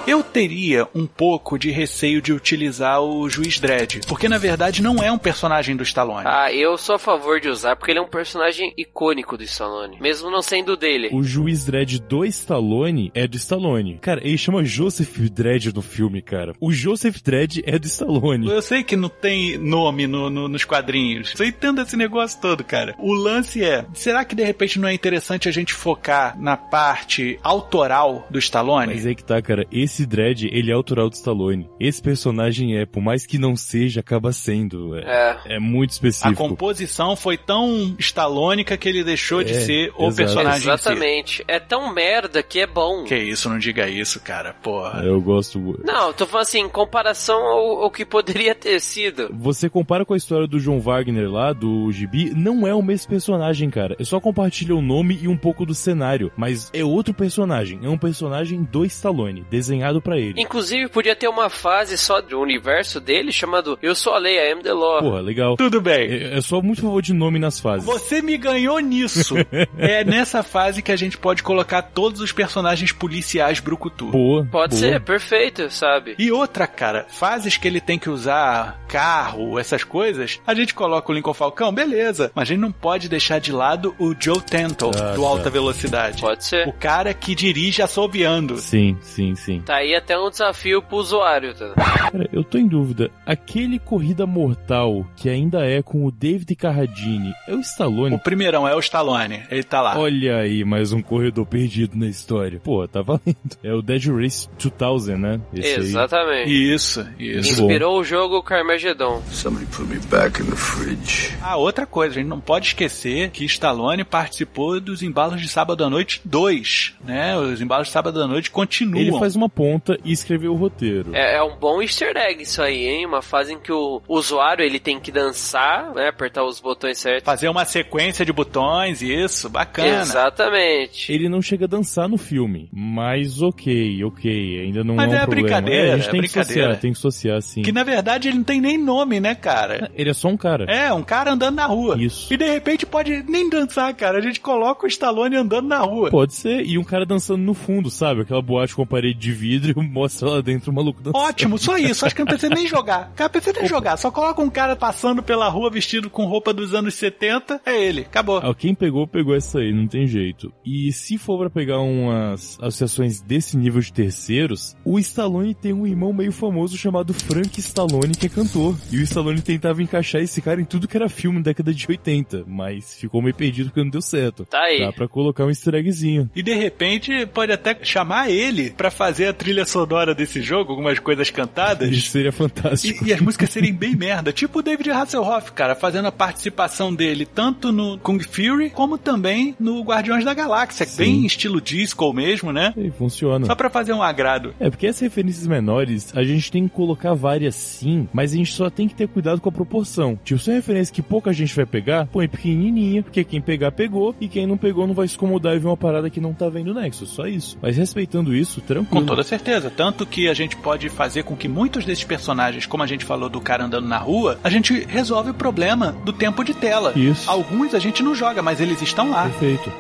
Eu teria um pouco de receio de utilizar o Juiz Dredd, porque na verdade não é um personagem do Stallone. Ah, eu sou a favor de usar porque ele é um personagem icônico do Stallone, mesmo não sendo dele. O juiz Dredd do Stallone é do Stallone. Cara, ele chama Joseph Dredd no filme, cara. O Joseph Dredd é do Stallone. Eu sei que não tem nome no, no- nos quadrinhos. Eu entendo esse negócio todo, cara. O lance é, será que de repente não é interessante a gente focar na parte autoral do Stallone? Mas aí que tá, cara. Esse Dredd, ele é autoral do Stallone. Esse personagem é, por mais que não seja, acaba sendo. É, É. é muito A específico. composição foi tão estalônica que ele deixou de É, ser o exato. personagem em si. Exatamente. É tão merda que é bom. Que isso, não diga isso, cara. Porra. Eu gosto. Não, eu tô falando assim, em comparação ao, ao que poderia ter sido. Você compara com a história do John Wagner lá, do Gibi, não é o mesmo personagem, cara. É só compartilha o nome e um pouco do cenário. Mas é outro personagem. É um personagem do Stallone, desenhado pra ele. Inclusive, podia ter uma fase só do universo dele chamado Eu Sou a Lei, I Am the Law. Porra, legal. Tudo bem. É, é só muito favor de nome nas fases. Você me ganhou nisso. é nessa fase que a gente pode colocar todos os personagens policiais brucutu. Boa. Pode boa. ser, perfeito, sabe? E outra, cara, fases que ele tem que usar carro, essas coisas, a gente coloca o Lincoln Falcão, beleza. Mas a gente não pode deixar de lado o Joe Tento, Ah, do tá. Alta Velocidade. Pode ser. O cara que dirige assobiando. Sim, sim, sim. Tá aí até um desafio pro usuário, tá? Cara, eu tô em dúvida. Aquele Corrida Mortal que ainda é com o David Carradine é o Stallone? O primeirão é o Stallone, ele tá lá. Olha aí, mais um corredor perdido na história. Pô, tá valendo. É o Dead Race 2000, né? Esse aí. Exatamente. Isso, isso. Muito bom. Inspirou o jogo Carmageddon. Somebody put me back in the fridge. Ah, outra coisa, a gente não pode esquecer que Stallone participou dos Embalos de Sábado à Noite 2, né? Os Embalos de Sábado à Noite continuam. Ele faz uma ponta e escreveu o roteiro. É, é um bom easter egg isso aí, hein? Uma fase em que o usuário ele tem que dançar, né? Apertar os botões certos. Fazer uma sequência de botões, isso, bacana. Exatamente. Ele não chega a dançar no filme, mas ok, ok, ainda não Mas é um é problema. brincadeira, é, a gente é tem que brincadeira. associar, tem que associar, sim. Que na verdade ele não tem nem nome, né, cara? Ele é só um cara. É, um cara andando na rua. Isso. E de repente pode nem dançar, cara. A gente coloca o Stallone andando na rua. Pode ser, e um cara dançando no fundo, sabe? Aquela boate com a parede de vidro e mostra lá dentro o maluco dançando. Ótimo, só isso. Acho que não precisa nem jogar. Cara, precisa nem jogar. Só coloca um cara passando pela rua vestido com roupa dos anos 70. É ele. Acabou. Ah, Quem pegou, pegou essa aí, não tem jeito. E se for pra pegar umas associações desse nível de terceiros, o Stallone tem um irmão meio famoso chamado Frank Stallone, que é cantor. E o Stallone tentava encaixar esse cara em tudo que era filme na década de 80, mas ficou meio perdido porque não deu certo. Tá aí. Dá pra colocar um easter eggzinho. E de repente pode até chamar ele pra fazer a trilha sonora desse jogo, algumas coisas cantadas. Isso seria fantástico. E, e as músicas serem bem merda. Tipo o David Hasselhoff, cara, fazendo a participação dele tanto no Kung Fury como também no Guardiões da Galáxia. Sim. Bem estilo disco mesmo, né? E funciona. Só pra fazer um agrado. É, porque essas referências menores, a gente tem que colocar várias sim, mas a gente só tem que ter cuidado com a proporção. Tipo, se é referência que pouca gente vai pegar, põe pequenininha, porque quem pegar, pegou, e quem não pegou não vai se incomodar e ver uma parada que não tá vendo Nexus, só isso. Mas respeitando isso, tranquilo. Com toda certeza. Tanto que a gente pode fazer com que muitos desses personagens, como a gente falou do cara andando na rua, a gente resolve o problema do tempo de tela. Isso. Alguns a gente não joga, mas eles estão lá. Perfeito.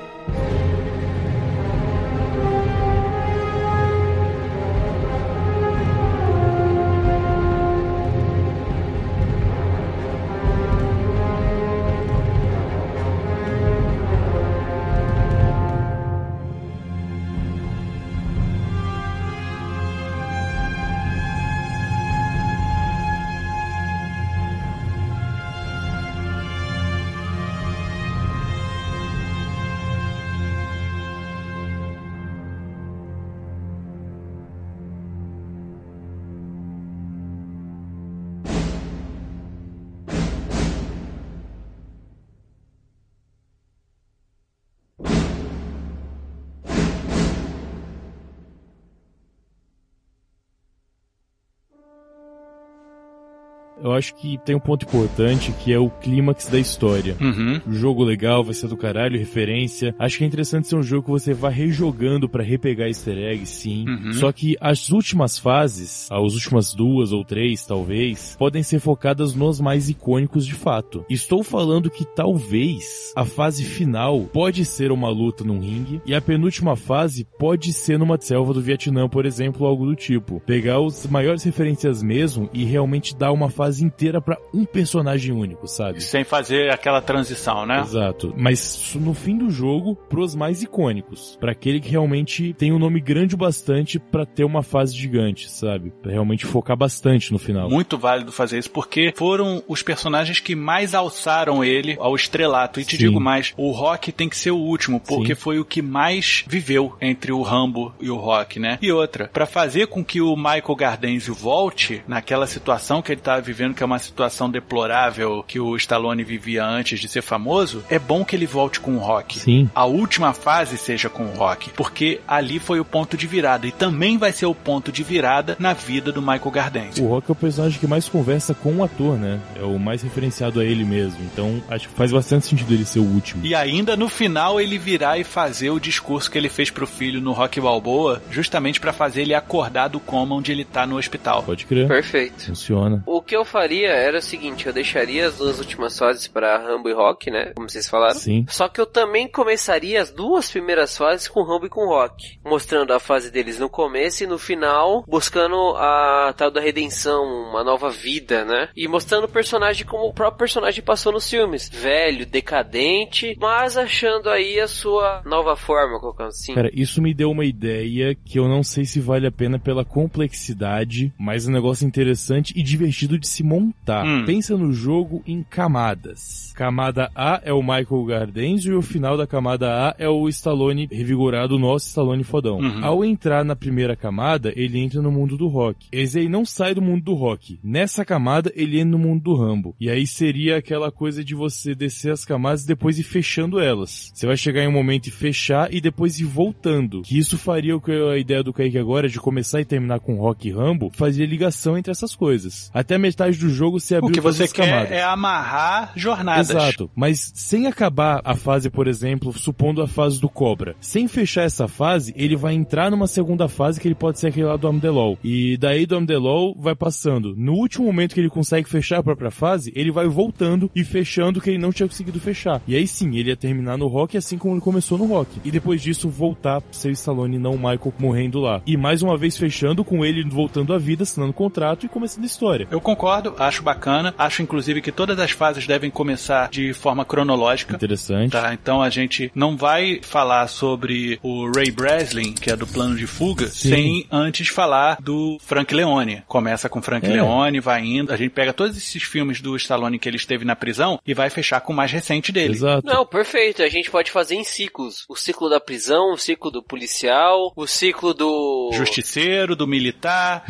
Eu acho que tem um ponto importante que é o clímax da história. Uhum. O jogo legal vai ser do caralho, referência. Acho que é interessante ser um jogo que você vai rejogando pra repegar easter eggs, sim. Uhum. Só que as últimas fases, as últimas duas ou três, talvez, podem ser focadas nos mais icônicos de fato. Estou falando que talvez a fase final pode ser uma luta num ringue e a penúltima fase pode ser numa selva do Vietnã, por exemplo, algo do tipo. Pegar os maiores referências mesmo e realmente dar uma fase inteira pra um personagem único, sabe? Sem fazer aquela transição, né? Exato. Mas no fim do jogo, pros mais icônicos. Pra aquele que realmente tem um nome grande o bastante pra ter uma fase gigante, sabe? Pra realmente focar bastante no final. Muito válido fazer isso, porque foram os personagens que mais alçaram ele ao estrelato. E te Sim. digo mais, o Rock tem que ser o último, porque Sim. foi o que mais viveu entre o Rambo e o Rock, né? E outra, pra fazer com que o Michael Gardenzio volte naquela situação que ele tava vivendo, que é uma situação deplorável que o Stallone vivia antes de ser famoso, é bom que ele volte com o Rock. Sim. A última fase seja com o Rock, porque ali foi o ponto de virada e também vai ser o ponto de virada na vida do Michael Gardenzio. O Rock é o personagem que mais conversa com o ator, né? É o mais referenciado a ele mesmo. Então, acho que faz bastante sentido ele ser o último. E ainda no final ele virar e fazer o discurso que ele fez pro filho no Rock Balboa, justamente pra fazer ele acordar do coma onde ele tá no hospital. Pode crer. Perfeito. Funciona. O que eu faria era o seguinte, eu deixaria as duas últimas fases para Rambo e Rock, né? Como vocês falaram. Sim. Só que eu também começaria as duas primeiras fases com Rambo e com Rock, mostrando a fase deles no começo e no final, buscando a tal da redenção, uma nova vida, né? E mostrando o personagem como o próprio personagem passou nos filmes, velho, decadente, mas achando aí a sua nova forma, colocando assim. Cara, isso me deu uma ideia que eu não sei se vale a pena pela complexidade, mas é um negócio interessante e divertido de se montar. Hum. Pensa no jogo em camadas. Camada A é o Michael Gardenzio e o final da camada A é o Stallone revigorado, o nosso Stallone fodão. Uhum. Ao entrar na primeira camada, ele entra no mundo do rock. Esse aí não sai do mundo do rock. Nessa camada, ele entra no mundo do Rambo. E aí seria aquela coisa de você descer as camadas e depois ir fechando elas. Você vai chegar em um momento e fechar e depois ir voltando. Que isso faria o que a ideia do Kaique agora de começar e terminar com rock e Rambo, fazia ligação entre essas coisas. Até a metade do jogo abriu O que você quer camadas. é amarrar jornadas. Exato, mas sem acabar a fase, por exemplo, supondo a fase do Cobra. Sem fechar essa fase, ele vai entrar numa segunda fase que ele pode ser aquele lá do Amdelol. E daí do Amdelol vai passando. No último momento que ele consegue fechar a própria fase, ele vai voltando e fechando o que ele não tinha conseguido fechar. E aí sim, ele ia terminar no Rock assim como ele começou no Rock. E depois disso voltar pro seu Stallone, não o Michael morrendo lá. E mais uma vez fechando com ele voltando à vida, assinando contrato e começando a história. Eu concordo, acho bacana. Acho inclusive que todas as fases devem começar de forma cronológica. Interessante. Tá, então a gente não vai falar sobre o Ray Breslin, que é do plano de fuga, Sim. sem antes falar do Frank Leone. Começa com Frank É. Leone, vai indo. A gente pega todos esses filmes do Stallone que ele esteve na prisão e vai fechar com o mais recente dele. Exato. Não, perfeito. A gente pode fazer em ciclos. O ciclo da prisão, o ciclo do policial, o ciclo do... Justiceiro, do militar,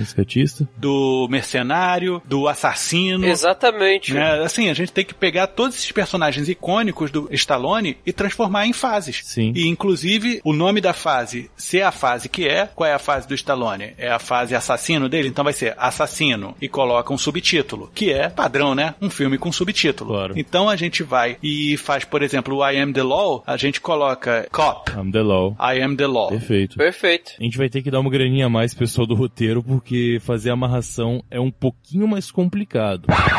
do mercenário, do assassino. Exatamente. Né? Assim, a gente tem que pegar todos esses personagens icônicos do Stallone e transformar em fases. Sim. E inclusive o nome da fase ser a fase que é. Qual é a fase do Stallone? É a fase assassino dele? Então vai ser assassino e coloca um subtítulo, que é padrão, né? Um filme com subtítulo. Claro. Então a gente vai e faz, por exemplo, o I Am the Law, a gente coloca Cop. I'm the law. I Am the Law. Perfeito. Perfeito. A gente vai ter que dar uma graninha a mais, pessoal do roteiro, porque fazer a amarração é um pouquinho mais complicado.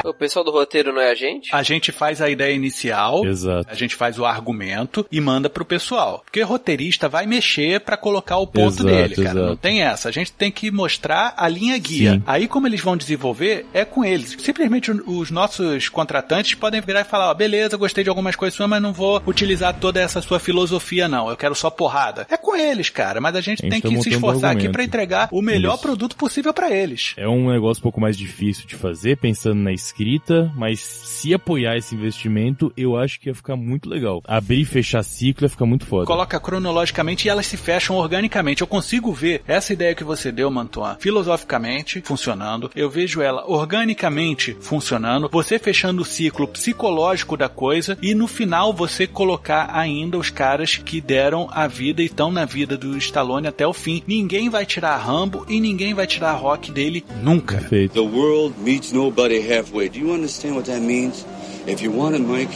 O pessoal do roteiro não é a gente? A gente faz a ideia inicial, Exato. a gente faz o argumento e manda pro pessoal. Porque roteirista vai mexer pra colocar o ponto Exato, dele, cara. exato. Não tem essa. A gente tem que mostrar a linha guia. Sim. Aí como eles vão desenvolver é com eles. Simplesmente os nossos contratantes podem virar e falar, ó, beleza, gostei de algumas coisas suas, mas não vou utilizar toda essa sua filosofia não. Eu quero só porrada. É com eles, cara, mas a gente A gente tem tá que se esforçar aqui pra entregar o melhor Isso. produto possível pra eles. É um negócio um pouco mais difícil de fazer, pensando na escrita, mas se apoiar esse investimento, eu acho que ia ficar muito legal. Abrir e fechar ciclo ia ficar muito foda. Coloca cronologicamente e elas se fecham organicamente. Eu consigo ver essa ideia que você deu, Mantuan, filosoficamente funcionando. Eu vejo ela organicamente funcionando. Você fechando o ciclo psicológico da coisa e no final você colocar ainda os caras que deram a vida e estão na vida do Stallone até o fim. Ninguém vai tirar Rambo e ninguém vai tirar Rock dele nunca. Perfeito. The world meets nobody halfway. Do you understand what that means? If you want it, Mike,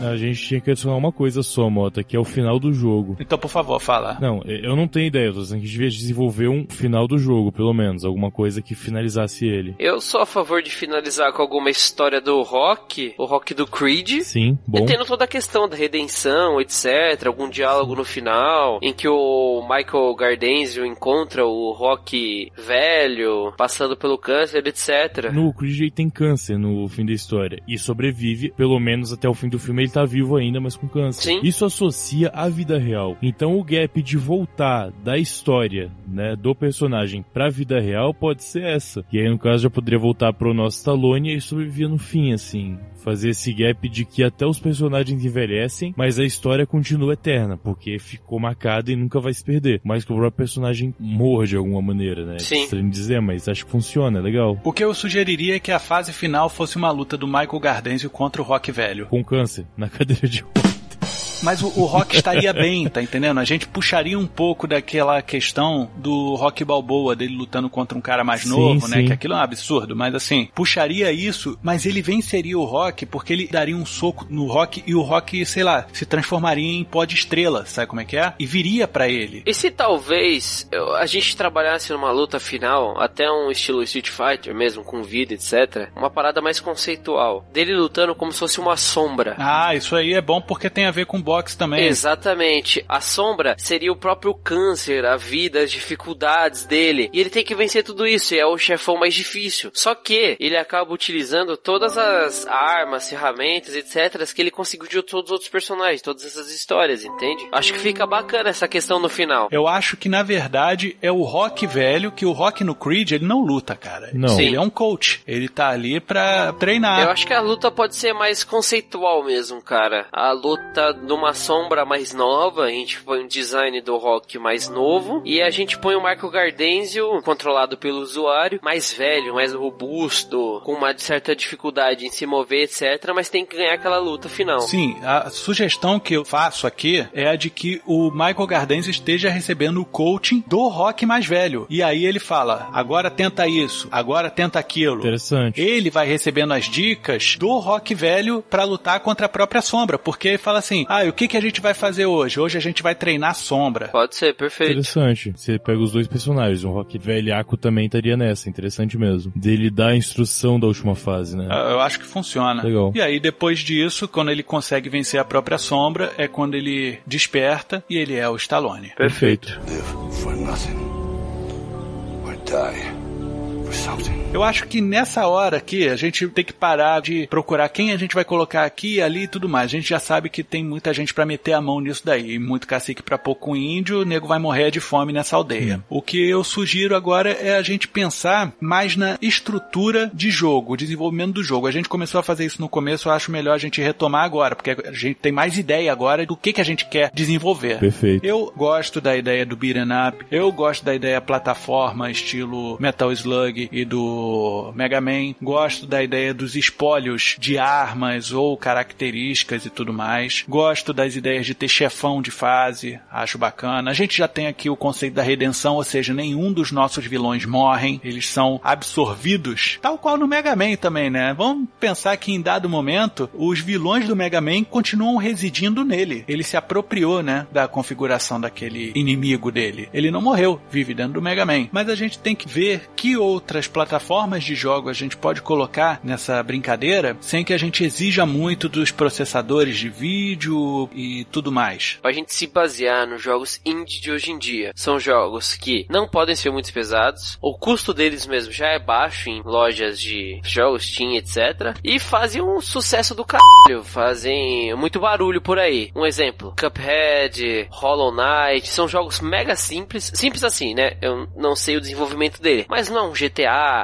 A gente tinha que adicionar uma coisa só, Mota, que é o final do jogo. Então, por favor, fala. Não, eu não tenho ideia, a gente devia desenvolver um final do jogo, pelo menos, alguma coisa que finalizasse ele. Eu sou a favor de finalizar com alguma história do Rock, o Rock do Creed. Sim, bom. E tendo toda a questão da redenção, etc. Algum diálogo no final, em que o Michael Gardenzio encontra o Rock velho, passando pelo câncer, etc. No Creed ele tem câncer no fim da história e sobrevive, pelo menos até o fim do filme ele tá vivo ainda, mas com câncer. Sim. Isso associa à vida real. Então o gap de voltar da história, né, do personagem pra vida real pode ser essa. E aí no caso já poderia voltar pro nosso Stallone e aí sobrevivia no fim, assim. Fazer esse gap de que até os personagens envelhecem, mas a história continua eterna, porque ficou marcada e nunca vai se perder. Mas que o próprio personagem morra de alguma maneira, né? Sim. Estranho dizer, mas acho que funciona, é legal. O que eu sugeriria é que a fase final fosse uma luta do Michael Gardenzio contra o Rock velho. Com câncer, na cadeira de rodas. Mas o, o Rock estaria bem, tá entendendo? A gente puxaria um pouco daquela questão do Rock Balboa, dele lutando contra um cara mais Sim, novo, né? sim. Que aquilo é um absurdo, mas assim, puxaria isso, mas ele venceria o Rock porque ele daria um soco no Rock e o Rock, sei lá, se transformaria em pó de estrela, sabe como é que é? E viria pra ele. E se talvez eu- a gente trabalhasse numa luta final, até um estilo Street Fighter mesmo, com vida, etc., uma parada mais conceitual, dele lutando como se fosse uma sombra. Ah, isso aí é bom porque tem a ver com boxe também. Exatamente. A sombra seria o próprio câncer, a vida, as dificuldades dele. E ele tem que vencer tudo isso, e é o chefão mais difícil. Só que ele acaba utilizando todas as armas, ferramentas, etc., que ele conseguiu de todos os outros personagens, todas essas histórias, entende? Acho que fica bacana essa questão no final. Eu acho que na verdade é o Rock velho, que o Rock no Creed ele não luta, cara. Não. Sim. Ele é um coach. Ele tá ali pra treinar. Eu acho que a luta pode ser mais conceitual mesmo, cara. A luta numa sombra mais nova, a gente põe um design do Rock mais novo, e a gente põe o Marco Gardenzio, controlado pelo usuário, mais velho, mais robusto, com uma certa dificuldade em se mover, etc, mas tem que ganhar aquela luta final. Sim, a sugestão que eu faço aqui é a de que o Michael Gardenzio esteja recebendo o coaching do Rock mais velho. E aí ele fala: agora tenta isso, agora tenta aquilo. Interessante. Ele vai recebendo as dicas do Rock velho pra lutar contra a própria sombra, porque ele fala assim: "Ah, o que que a gente vai fazer hoje? Hoje a gente vai treinar a sombra". Pode ser, perfeito. Interessante. Você pega os dois personagens, o Rock velhaco também estaria nessa, interessante mesmo. Dele dar a instrução da última fase, né? Ah, Eu acho que funciona. Legal. E aí, depois disso, quando ele consegue vencer a própria sombra, é quando ele desperta e ele é o Stallone. Perfeito. Live for nothing. Or die for something. Eu acho que nessa hora aqui a gente tem que parar de procurar quem a gente vai colocar aqui, ali e tudo mais. A gente já sabe que tem muita gente pra meter a mão nisso daí. E muito cacique pra pouco índio, o nego vai morrer de fome nessa aldeia. O que eu sugiro agora é a gente pensar mais na estrutura de jogo, o desenvolvimento do jogo. A gente começou a fazer isso no começo, eu acho melhor a gente retomar agora, porque a gente tem mais ideia agora do que, que a gente quer desenvolver. Perfeito. Eu gosto da ideia do beat'em up, eu gosto da ideia plataforma, estilo Metal Slug e do Mega Man, gosto da ideia dos espólios de armas ou características e tudo mais, gosto das ideias de ter chefão de fase, acho bacana. A gente já tem aqui o conceito da redenção, ou seja, nenhum dos nossos vilões morrem, eles são absorvidos, tal qual no Mega Man também, né? Vamos pensar que em dado momento, os vilões do Mega Man continuam residindo nele. Ele se apropriou, né, da configuração daquele inimigo dele. Ele não morreu, vive dentro do Mega Man. Mas a gente tem que ver que outras plataformas de jogo a gente pode colocar nessa brincadeira sem que a gente exija muito dos processadores de vídeo e tudo mais. Pra gente se basear nos jogos indie de hoje em dia. São jogos que não podem ser muito pesados, o custo deles mesmo já é baixo em lojas de jogos, Steam, etc. E fazem um sucesso do caralho, fazem muito barulho por aí. Um exemplo, Cuphead, Hollow Knight, são jogos mega simples, simples assim, né? Eu não sei o desenvolvimento dele, mas não é um GTA,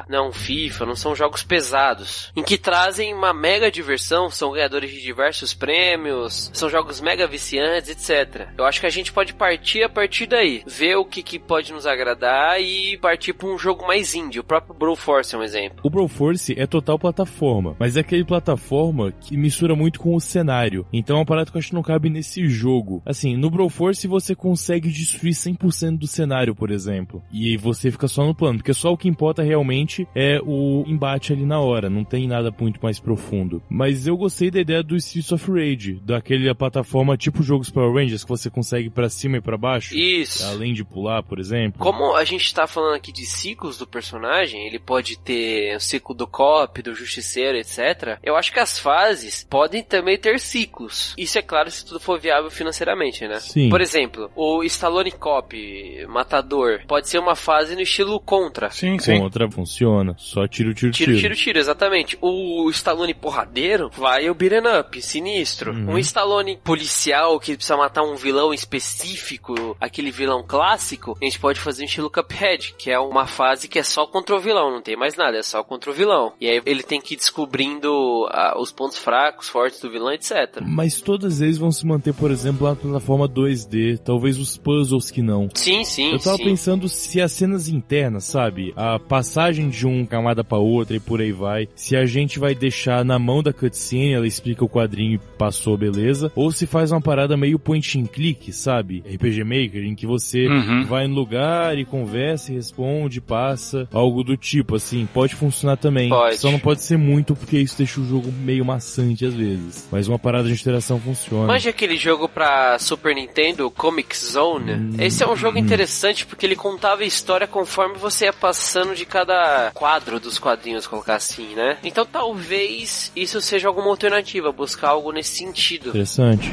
não é um FIFA, não são jogos pesados, em que trazem uma mega diversão, são ganhadores de diversos prêmios, são jogos mega viciantes, etc. Eu acho que a gente pode partir a partir daí, ver o que, que pode nos agradar e partir para um jogo mais indie. O próprio Broforce é um exemplo. O Broforce é total plataforma, mas é aquele plataforma que mistura muito com o cenário. Então é uma parada que eu acho que não cabe nesse jogo. Assim, no Broforce você consegue destruir 100% do cenário, por exemplo. E você fica só no plano, porque só o que importa realmente é o embate ali na hora, não tem nada muito mais profundo. Mas eu gostei da ideia do Streets of Rage, daquele plataforma tipo jogos Power Rangers que você consegue para cima e para baixo. Isso. Além de pular, por exemplo. Como a gente tá falando aqui de ciclos do personagem, ele pode ter o ciclo do cop, do justiceiro, etc. Eu acho que as fases podem também ter ciclos. Isso é claro se tudo for viável financeiramente, né? Sim. Por exemplo, o Stallone Cop, Matador, pode ser uma fase no estilo Contra. Sim, sim. Contra funciona. Só tiro, tiro, tiro. Tiro, tiro, tiro, exatamente. O Stallone porradeiro vai o beat'em up, sinistro. Uhum. Um Stallone policial que precisa matar um vilão específico, aquele vilão clássico, a gente pode fazer um estilo Cuphead, que é uma fase que é só contra o vilão, não tem mais nada, é só contra o vilão. E aí ele tem que ir descobrindo ah, os pontos fracos, fortes do vilão, etc. Mas todas eles vão se manter, por exemplo, na plataforma 2D, talvez os puzzles que não. Sim, sim, Eu tava sim. pensando se as cenas internas, sabe? A passagem de uma camada pra outra e por aí vai. Se a gente vai deixar na mão da cutscene, ela explica o quadrinho e passou, beleza. Ou se faz uma parada meio point and click, sabe? RPG Maker, em que você Uhum. vai no lugar e conversa e responde, passa. Algo do tipo, assim. Pode funcionar também. Pode. Só não pode ser muito porque isso deixa o jogo meio maçante às vezes. Mas uma parada de interação funciona. Manja aquele jogo pra Super Nintendo, Comic Zone? Esse é um jogo interessante porque ele contava a história conforme você ia passando de cada quadro dos quadrinhos, colocar assim, né? Então talvez isso seja alguma alternativa, buscar algo nesse sentido. Interessante.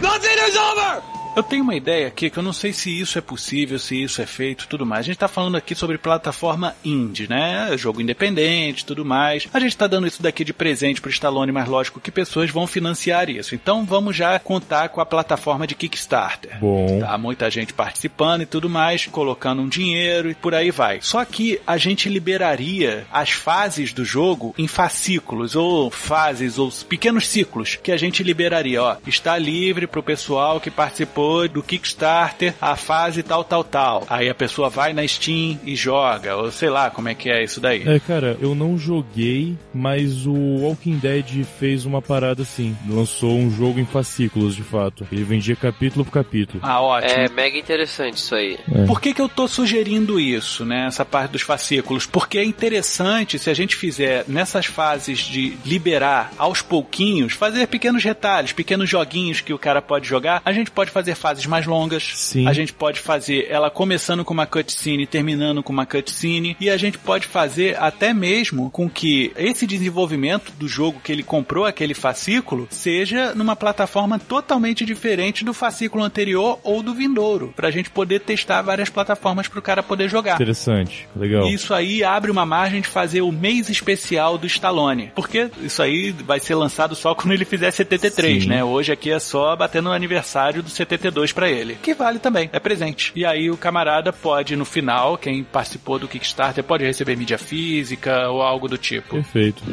Eu tenho uma ideia aqui que eu não sei se isso é possível, se isso é feito, tudo mais. A gente tá falando aqui sobre plataforma indie, né? Jogo independente, tudo mais. A gente tá dando isso daqui de presente pro Stallone, mas lógico que pessoas vão financiar isso. Então vamos já contar com a plataforma de Kickstarter. Bom. Tá muita gente participando e tudo mais, colocando um dinheiro e por aí vai. Só que a gente liberaria as fases do jogo em fascículos ou fases ou pequenos ciclos que a gente liberaria, ó. Está livre pro pessoal que participou do Kickstarter a fase tal tal tal. Aí a pessoa vai na Steam e joga, ou sei lá como é que é isso daí. É, cara, eu não joguei, mas o Walking Dead fez uma parada assim. Lançou um jogo em fascículos, de fato. Ele vendia capítulo por capítulo. Ah, ótimo. É mega interessante isso aí. Por que, que eu tô sugerindo isso, né? Essa parte dos fascículos? Porque é interessante se a gente fizer nessas fases de liberar aos pouquinhos, fazer pequenos retalhos, pequenos joguinhos que o cara pode jogar. A gente pode fazer fases mais longas. Sim. A gente pode fazer ela começando com uma cutscene e terminando com uma cutscene. E a gente pode fazer até mesmo com que esse desenvolvimento do jogo que ele comprou, aquele fascículo, seja numa plataforma totalmente diferente do fascículo anterior ou do vindouro. Pra gente poder testar várias plataformas pro cara poder jogar. Interessante. Legal. Isso aí abre uma margem de fazer o mês especial do Stallone. Porque isso aí vai ser lançado só quando ele fizer 73, Sim. né? Hoje aqui é só batendo o aniversário do 72 pra ele. Que vale também, é presente. E aí o camarada pode, no final, quem participou do Kickstarter, pode receber mídia física ou algo do tipo. Perfeito.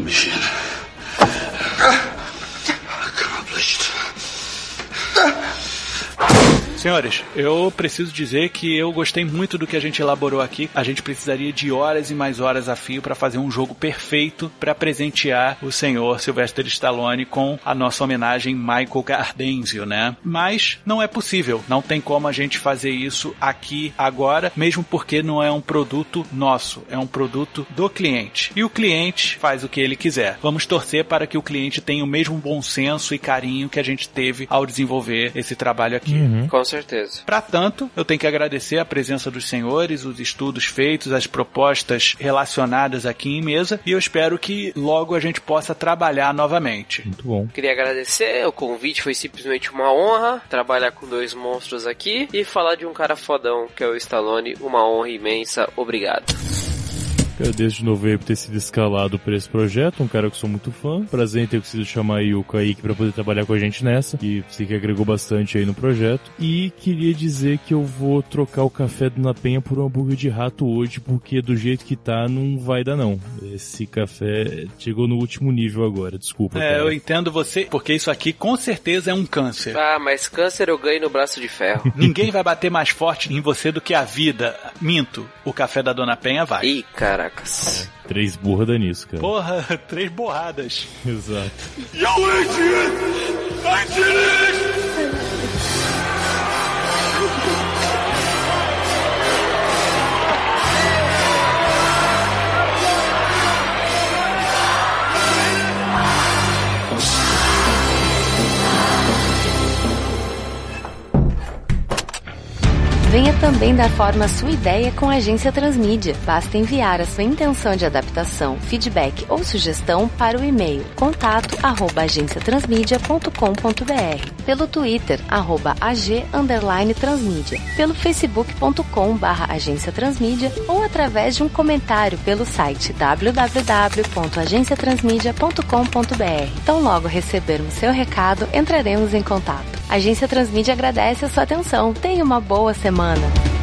Accomplished. Senhores, eu preciso dizer que eu gostei muito do que a gente elaborou aqui. A gente precisaria de horas e mais horas a fio para fazer um jogo perfeito para presentear o senhor Sylvester Stallone com a nossa homenagem Michael Gardenzio, né? Mas não é possível, não tem como a gente fazer isso aqui agora, mesmo porque não é um produto nosso, é um produto do cliente. E o cliente faz o que ele quiser. Vamos torcer para que o cliente tenha o mesmo bom senso e carinho que a gente teve ao desenvolver esse trabalho aqui. Com certeza. Para tanto, eu tenho que agradecer a presença dos senhores, os estudos feitos, as propostas relacionadas aqui em mesa e eu espero que logo a gente possa trabalhar novamente. Muito bom. Queria agradecer, o convite foi simplesmente uma honra trabalhar com dois monstros aqui e falar de um cara fodão que é o Stallone, uma honra imensa, obrigado. Agradeço de novo aí por ter sido escalado para esse projeto, um cara que eu sou muito fã. Prazer em ter conseguido chamar aí o Kaique para poder trabalhar com a gente nessa, e sei que agregou bastante aí no projeto. E queria dizer que eu vou trocar o café do Na Penha por um hambúrguer de rato hoje, porque do jeito que tá, não vai dar não. Esse café chegou no último nível agora, desculpa. É, cara. eu entendo você, porque isso aqui com certeza é um câncer. Ah, mas câncer eu ganho no braço de ferro. Ninguém vai bater mais forte em você do que a vida. Minto, o café da Dona Penha vai. Ih, caracas. Três burra dá nisso, cara. Porra, três borradas. Exato. You idiot! I did it! Também dar forma à sua ideia com a Agência Transmídia. Basta enviar a sua intenção de adaptação, feedback ou sugestão para o e-mail contato@agenciatransmedia.com.br, pelo Twitter arroba ag transmídia, pelo facebook.com/agência transmídia ou através de um comentário pelo site www.agenciatransmedia.com.br. Então logo recebermos seu recado, entraremos em contato. A Agência Transmídia agradece a sua atenção. Tenha uma boa semana.